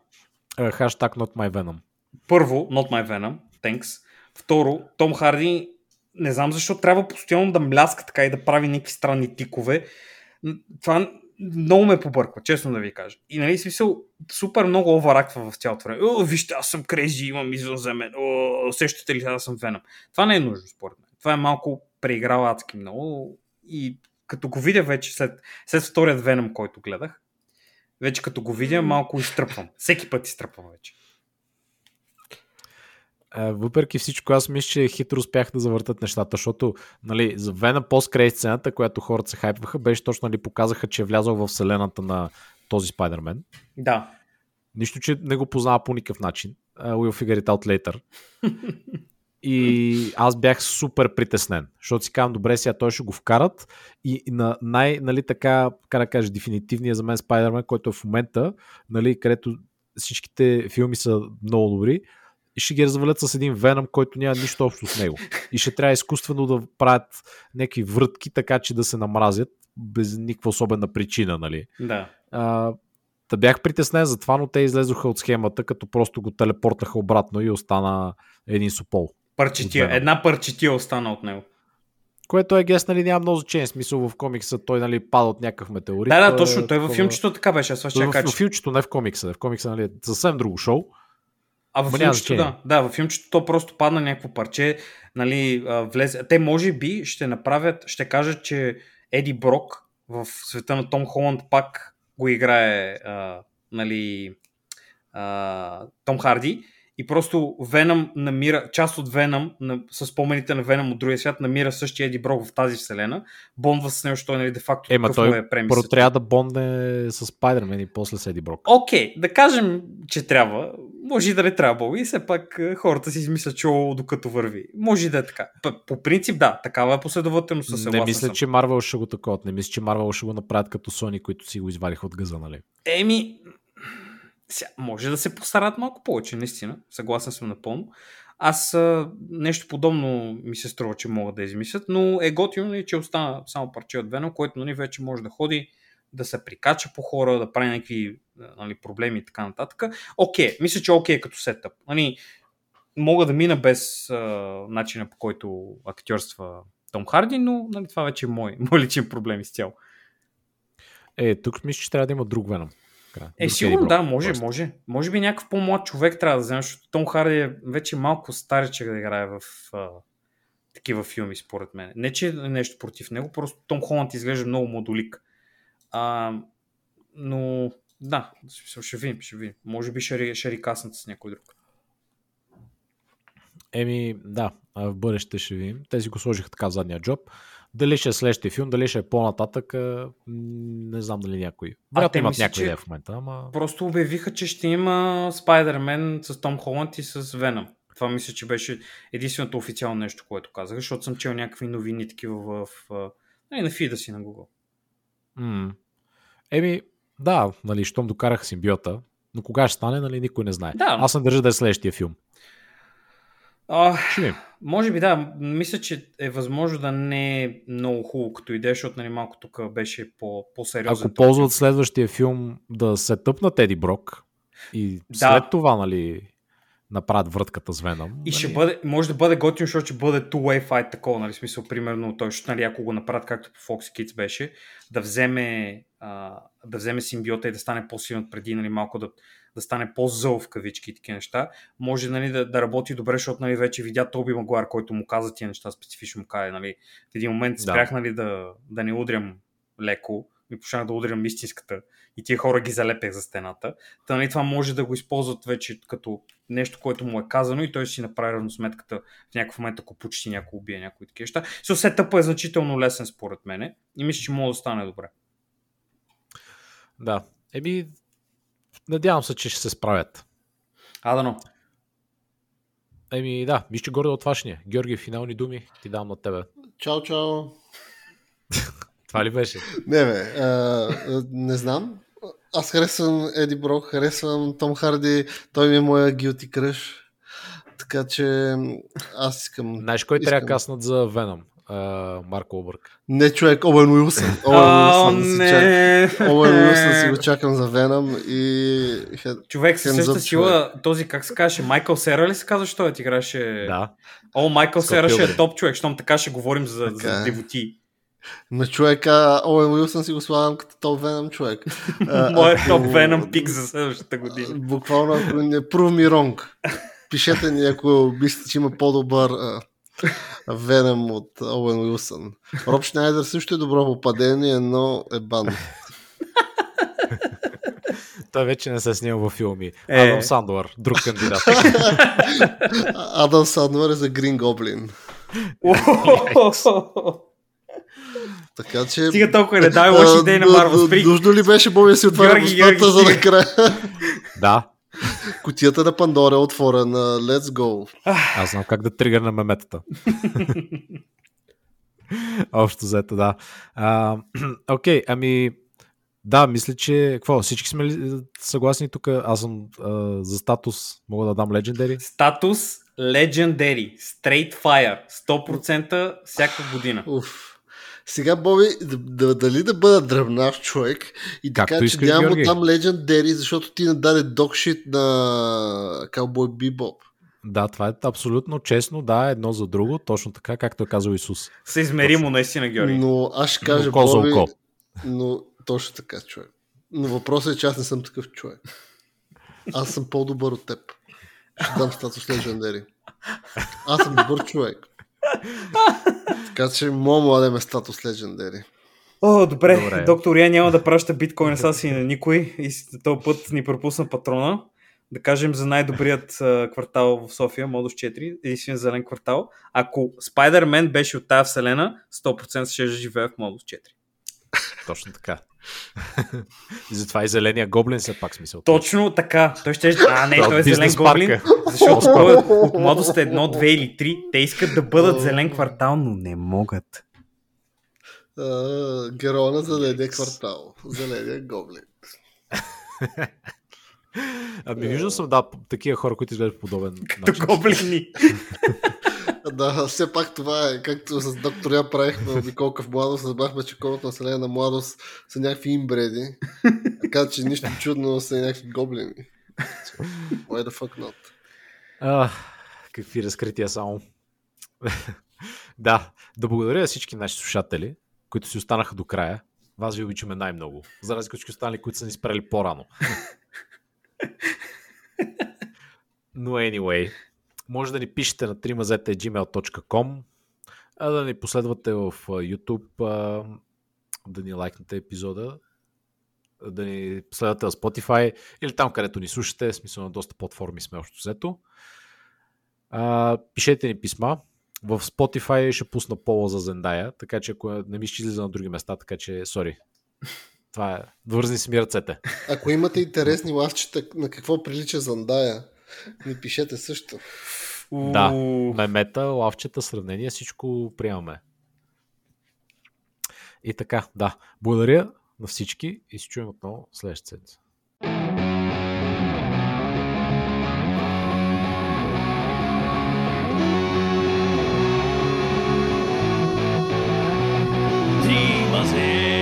Е, Хаштаг not my venom. Първо, not my venom, thanks. Второ, Том Харди, не знам защо трябва постоянно да мляска така и да прави някакви странни тикове. Това много ме побърква, честно да ви кажа. И нали, смисъл, супер много оварактва в цялото време. О, вижте, аз съм крейзи, имам извънземен. О, усещате ли, аз съм веном. Това не е нужно, според мен. Това е малко преиграл адски много. И като го видя вече след, след вторият веном, който гледах, вече като го видя, малко изтръпвам. Всеки път изтръпвам вече. Е, въпреки всичко, аз мисля, че хитро успях да завъртат нещата, защото нали, за Вена пост сцената, която хората се хайпваха, беше точно нали, показаха, че е влязъл в вселената на този Спайдермен. Да. Нищо, че не го познава по никакъв начин. Uh, we'll figure it out later. И аз бях супер притеснен, защото си казвам, добре, сега той ще го вкарат и на най, нали така, как да кажа, дефинитивният за мен Спайдермен, който е в момента, нали, където всичките филми са много добри, и ще ги развалят с един Веном, който няма нищо общо с него. И ще трябва изкуствено да правят някакви врътки, така че да се намразят без никаква особена причина, нали. Да. А, да бях притеснен за това, но те излезоха от схемата, като просто го телепортнаха обратно и остана един супол. Парчетия. Една парчетия остана от него. Което е гес, нали, няма много значение. Смисъл в комикса той нали, пада от някакъв метеорит. Да, да, точно. Той във такова- филмчето така беше. Аз това ще Той в, кажа. в филмчето, не в комикса. В комикса нали, е съвсем друго шоу. А няма филмчето, да. Да, във филмчето то просто падна някакво парче, нали, влезе. Те може би ще направят, ще кажат, че Еди Брок в света на Том Холанд пак го играе, а, нали, а, Том Харди. И просто Веном намира, част от Веном, на, с спомените на Веном от другия свят, намира същия Еди Брок в тази вселена. Бондва с него, той, нали, де-факто Ема такъв той е премисът. Първо трябва да бондне с Спайдермен и после с Еди Брок. Окей, да кажем, че трябва. Може и да не трябва. И все пак е, хората си измислят, че о, докато върви. Може и да е така. По принцип, да, такава е последователност. Не мисля, съм. че Марвел ще го такова. Не мисля, че Марвел ще го направят като Sony, които си го извадиха от гъза, нали? Еми, сега, може да се постарат малко повече, наистина. Съгласен съм напълно. Аз нещо подобно ми се струва, че могат да измислят, но е готино, нали, че остана само парче от Веном, което нали, вече може да ходи, да се прикача по хора, да прави някакви нали, проблеми и така нататък. Окей, мисля, че окей като сетъп. Нали, мога да мина без а, начина по който актьорства Том Харди, но нали, това вече е мой, мой личен проблем изцяло. Е, тук мисля, че трябва да има друг Веном. Така, Е, друг сигурно да, може, просто. може. Може би някакъв по-млад човек трябва да вземе, защото Том Харди е вече малко старичък да играе в а, такива филми, според мен. Не, че е нещо против него, просто Том Холанд изглежда много модулик. А, но да, ще видим, ще видим. Може би ще, ще рикаснат с някой друг. Еми, да, в бъдеще ще видим. Те си го сложиха така в задния джоб. Дали ще е следващия филм, дали ще е по-нататък, не знам дали някой. Вероятно имат че- идея в момента, ама... Просто обявиха, че ще има Спайдермен с Том Холанд и с Веном. Това мисля, че беше единственото официално нещо, което казах, защото съм чел някакви новини такива в, нали, на фида си на Google. М. Еми, да, нали, щом докараха симбиота, но кога ще стане, нали, никой не знае. Да. Аз не държа да е следващия филм. А, Ще може би да, мисля, че е възможно да не е много хубаво като идея, защото нали, малко тук беше по, по-сериозен. Ако ползват следващия филм да се тъпнат Еди Брок и Да. след това, нали, направят врътката с Веном. И ще нали, бъде, може да бъде готино, защото ще бъде two-way fight такова, нали, смисъл, примерно, той ще, нали, ако го направят както по Fox Kids беше, да вземе, а, да вземе симбиота и да стане по-силен преди, нали, малко да, да стане по-зъл в кавички и такива неща, може нали, да, да работи добре, защото нали, вече видя Тоби Магуар, който му каза тия неща, специфично му каза, нали, в един момент спрях нали, да, да не удрям леко, и почнах да удрям истинската и тия хора ги залепях за стената. Та, нали, това може да го използват вече като нещо, което му е казано и той си направи равносметката в някакъв момент, ако почти някой убие някои такива неща. So, сетъпът е значително лесен според мене и мисля, че може да стане добре. Да. Еби, надявам се, че ще се справят. А, да, но. Еми, да, вижте горе от това ще ни. Георги, финални думи ти давам на тебе. Чао, чао. Това ли беше? Не, бе, а, не знам. Аз харесвам Еди Брок, харесвам Том Харди, той ми е моя guilty crush. така че аз искам... Знаеш кой трябва да искам- каснат за Веном? Марко Обърк. Не, човек, Оуен Уилсън. Оуен О, Уилсън си чак- не! Оуен Уилсън си го чакам за Веном и... Човек със същата сила, този как се казваше, Майкъл Сера ли се казва, що ти играше? Да. О, Майкъл Сера ще е топ човек, щом така ще говорим за, Така за е. девоти. На човека Оуен Уилсън си го слагам като топ Веном човек. Моят топ Веном пик за следващата година. Буквално, ако не prove me wrong. Пишете ни, ако мислите, че има по-добър а, Веном от Оуен Уилсън. Роб Шнайдер също е добро попадение, но е бан. Той вече не се снима във филми. Е. Адам Сандуар, друг кандидат. Адам Сандвар е за Грин Гоблин. Така че... Стига толкова не дай лоши идеи на Марвел. Нужно ли беше Боби си отваря устата, за да стига. края? да, Кутията на Пандора е отворена. Let's go. аз знам как да тригърна меметата. Общо взето, да. А, Окей, ами да, мисля, че какво, всички сме ли съгласни тук? Аз съм а, за статус, мога да дам Legendary. Статус Legendary. Straight Fire. 100% всяка година. Уф. Сега, Боби, да, да, дали да бъда дръбнав човек и Както така, че искаш, няма му Георги. там Legendary, защото ти не даде докшит на Cowboy Bebop. Да, това е абсолютно честно, да, едно за друго, точно така, както е казал Исус. Съизмеримо наистина, Георги. Но аз ще кажа, Око за Боби, око. но точно така, човек. Но въпросът е, че аз не съм такъв човек. Аз съм по-добър от теб. Ще дам статус Legendary. Аз съм добър човек. Така че момо да ме статус Legendary. О, добре. Добре. Доктор Я няма да праща биткоин са си на никой и този път ни пропусна патрона. Да кажем за най-добрият квартал в София, Модус 4, единствен зелен квартал. Ако Спайдермен беше от тази вселена, 100% ще живее в Модус 4. Точно така. И затова и зеления гоблин все пак смисъл. Точно така. Той ще... А, не, той е зелен гоблин. Защото той от Модус 1, 2 или 3. Те искат да бъдат зелен квартал, но не могат. А, Героя на зеления квартал. Зеления гоблин. Ами виждал съм, да, такива хора, които изглеждат по подобен Като начин. гоблини. Да, все пак това е, както с доктор Я правихме обиколка в младост, разбрахме, че колкото население на младост са някакви имбреди. Така че нищо чудно са някакви гоблини. Why the fuck not? А, какви разкрития само. да, да благодаря на всички наши слушатели, които си останаха до края. Вас ви обичаме най-много. За разлика от всички останали, които са ни спрели по-рано. Но anyway, може да ни пишете на trimazeta.gmail.com а да ни последвате в YouTube, да ни лайкнете епизода, да ни следвате в Spotify или там, където ни слушате, смисъл на доста платформи сме общо взето. Пишете ни писма. В Spotify ще пусна пола за Зендая, така че ако не ми ще излиза на други места, така че, сори. Това е. Вързни си ми ръцете. Ако имате интересни лавчета, на какво прилича Зандая, ми пишете също. Да, мемета, лавчета, сравнение, всичко приемаме. И така, да. Благодаря на всички и се чуем отново следващата седмица. Dream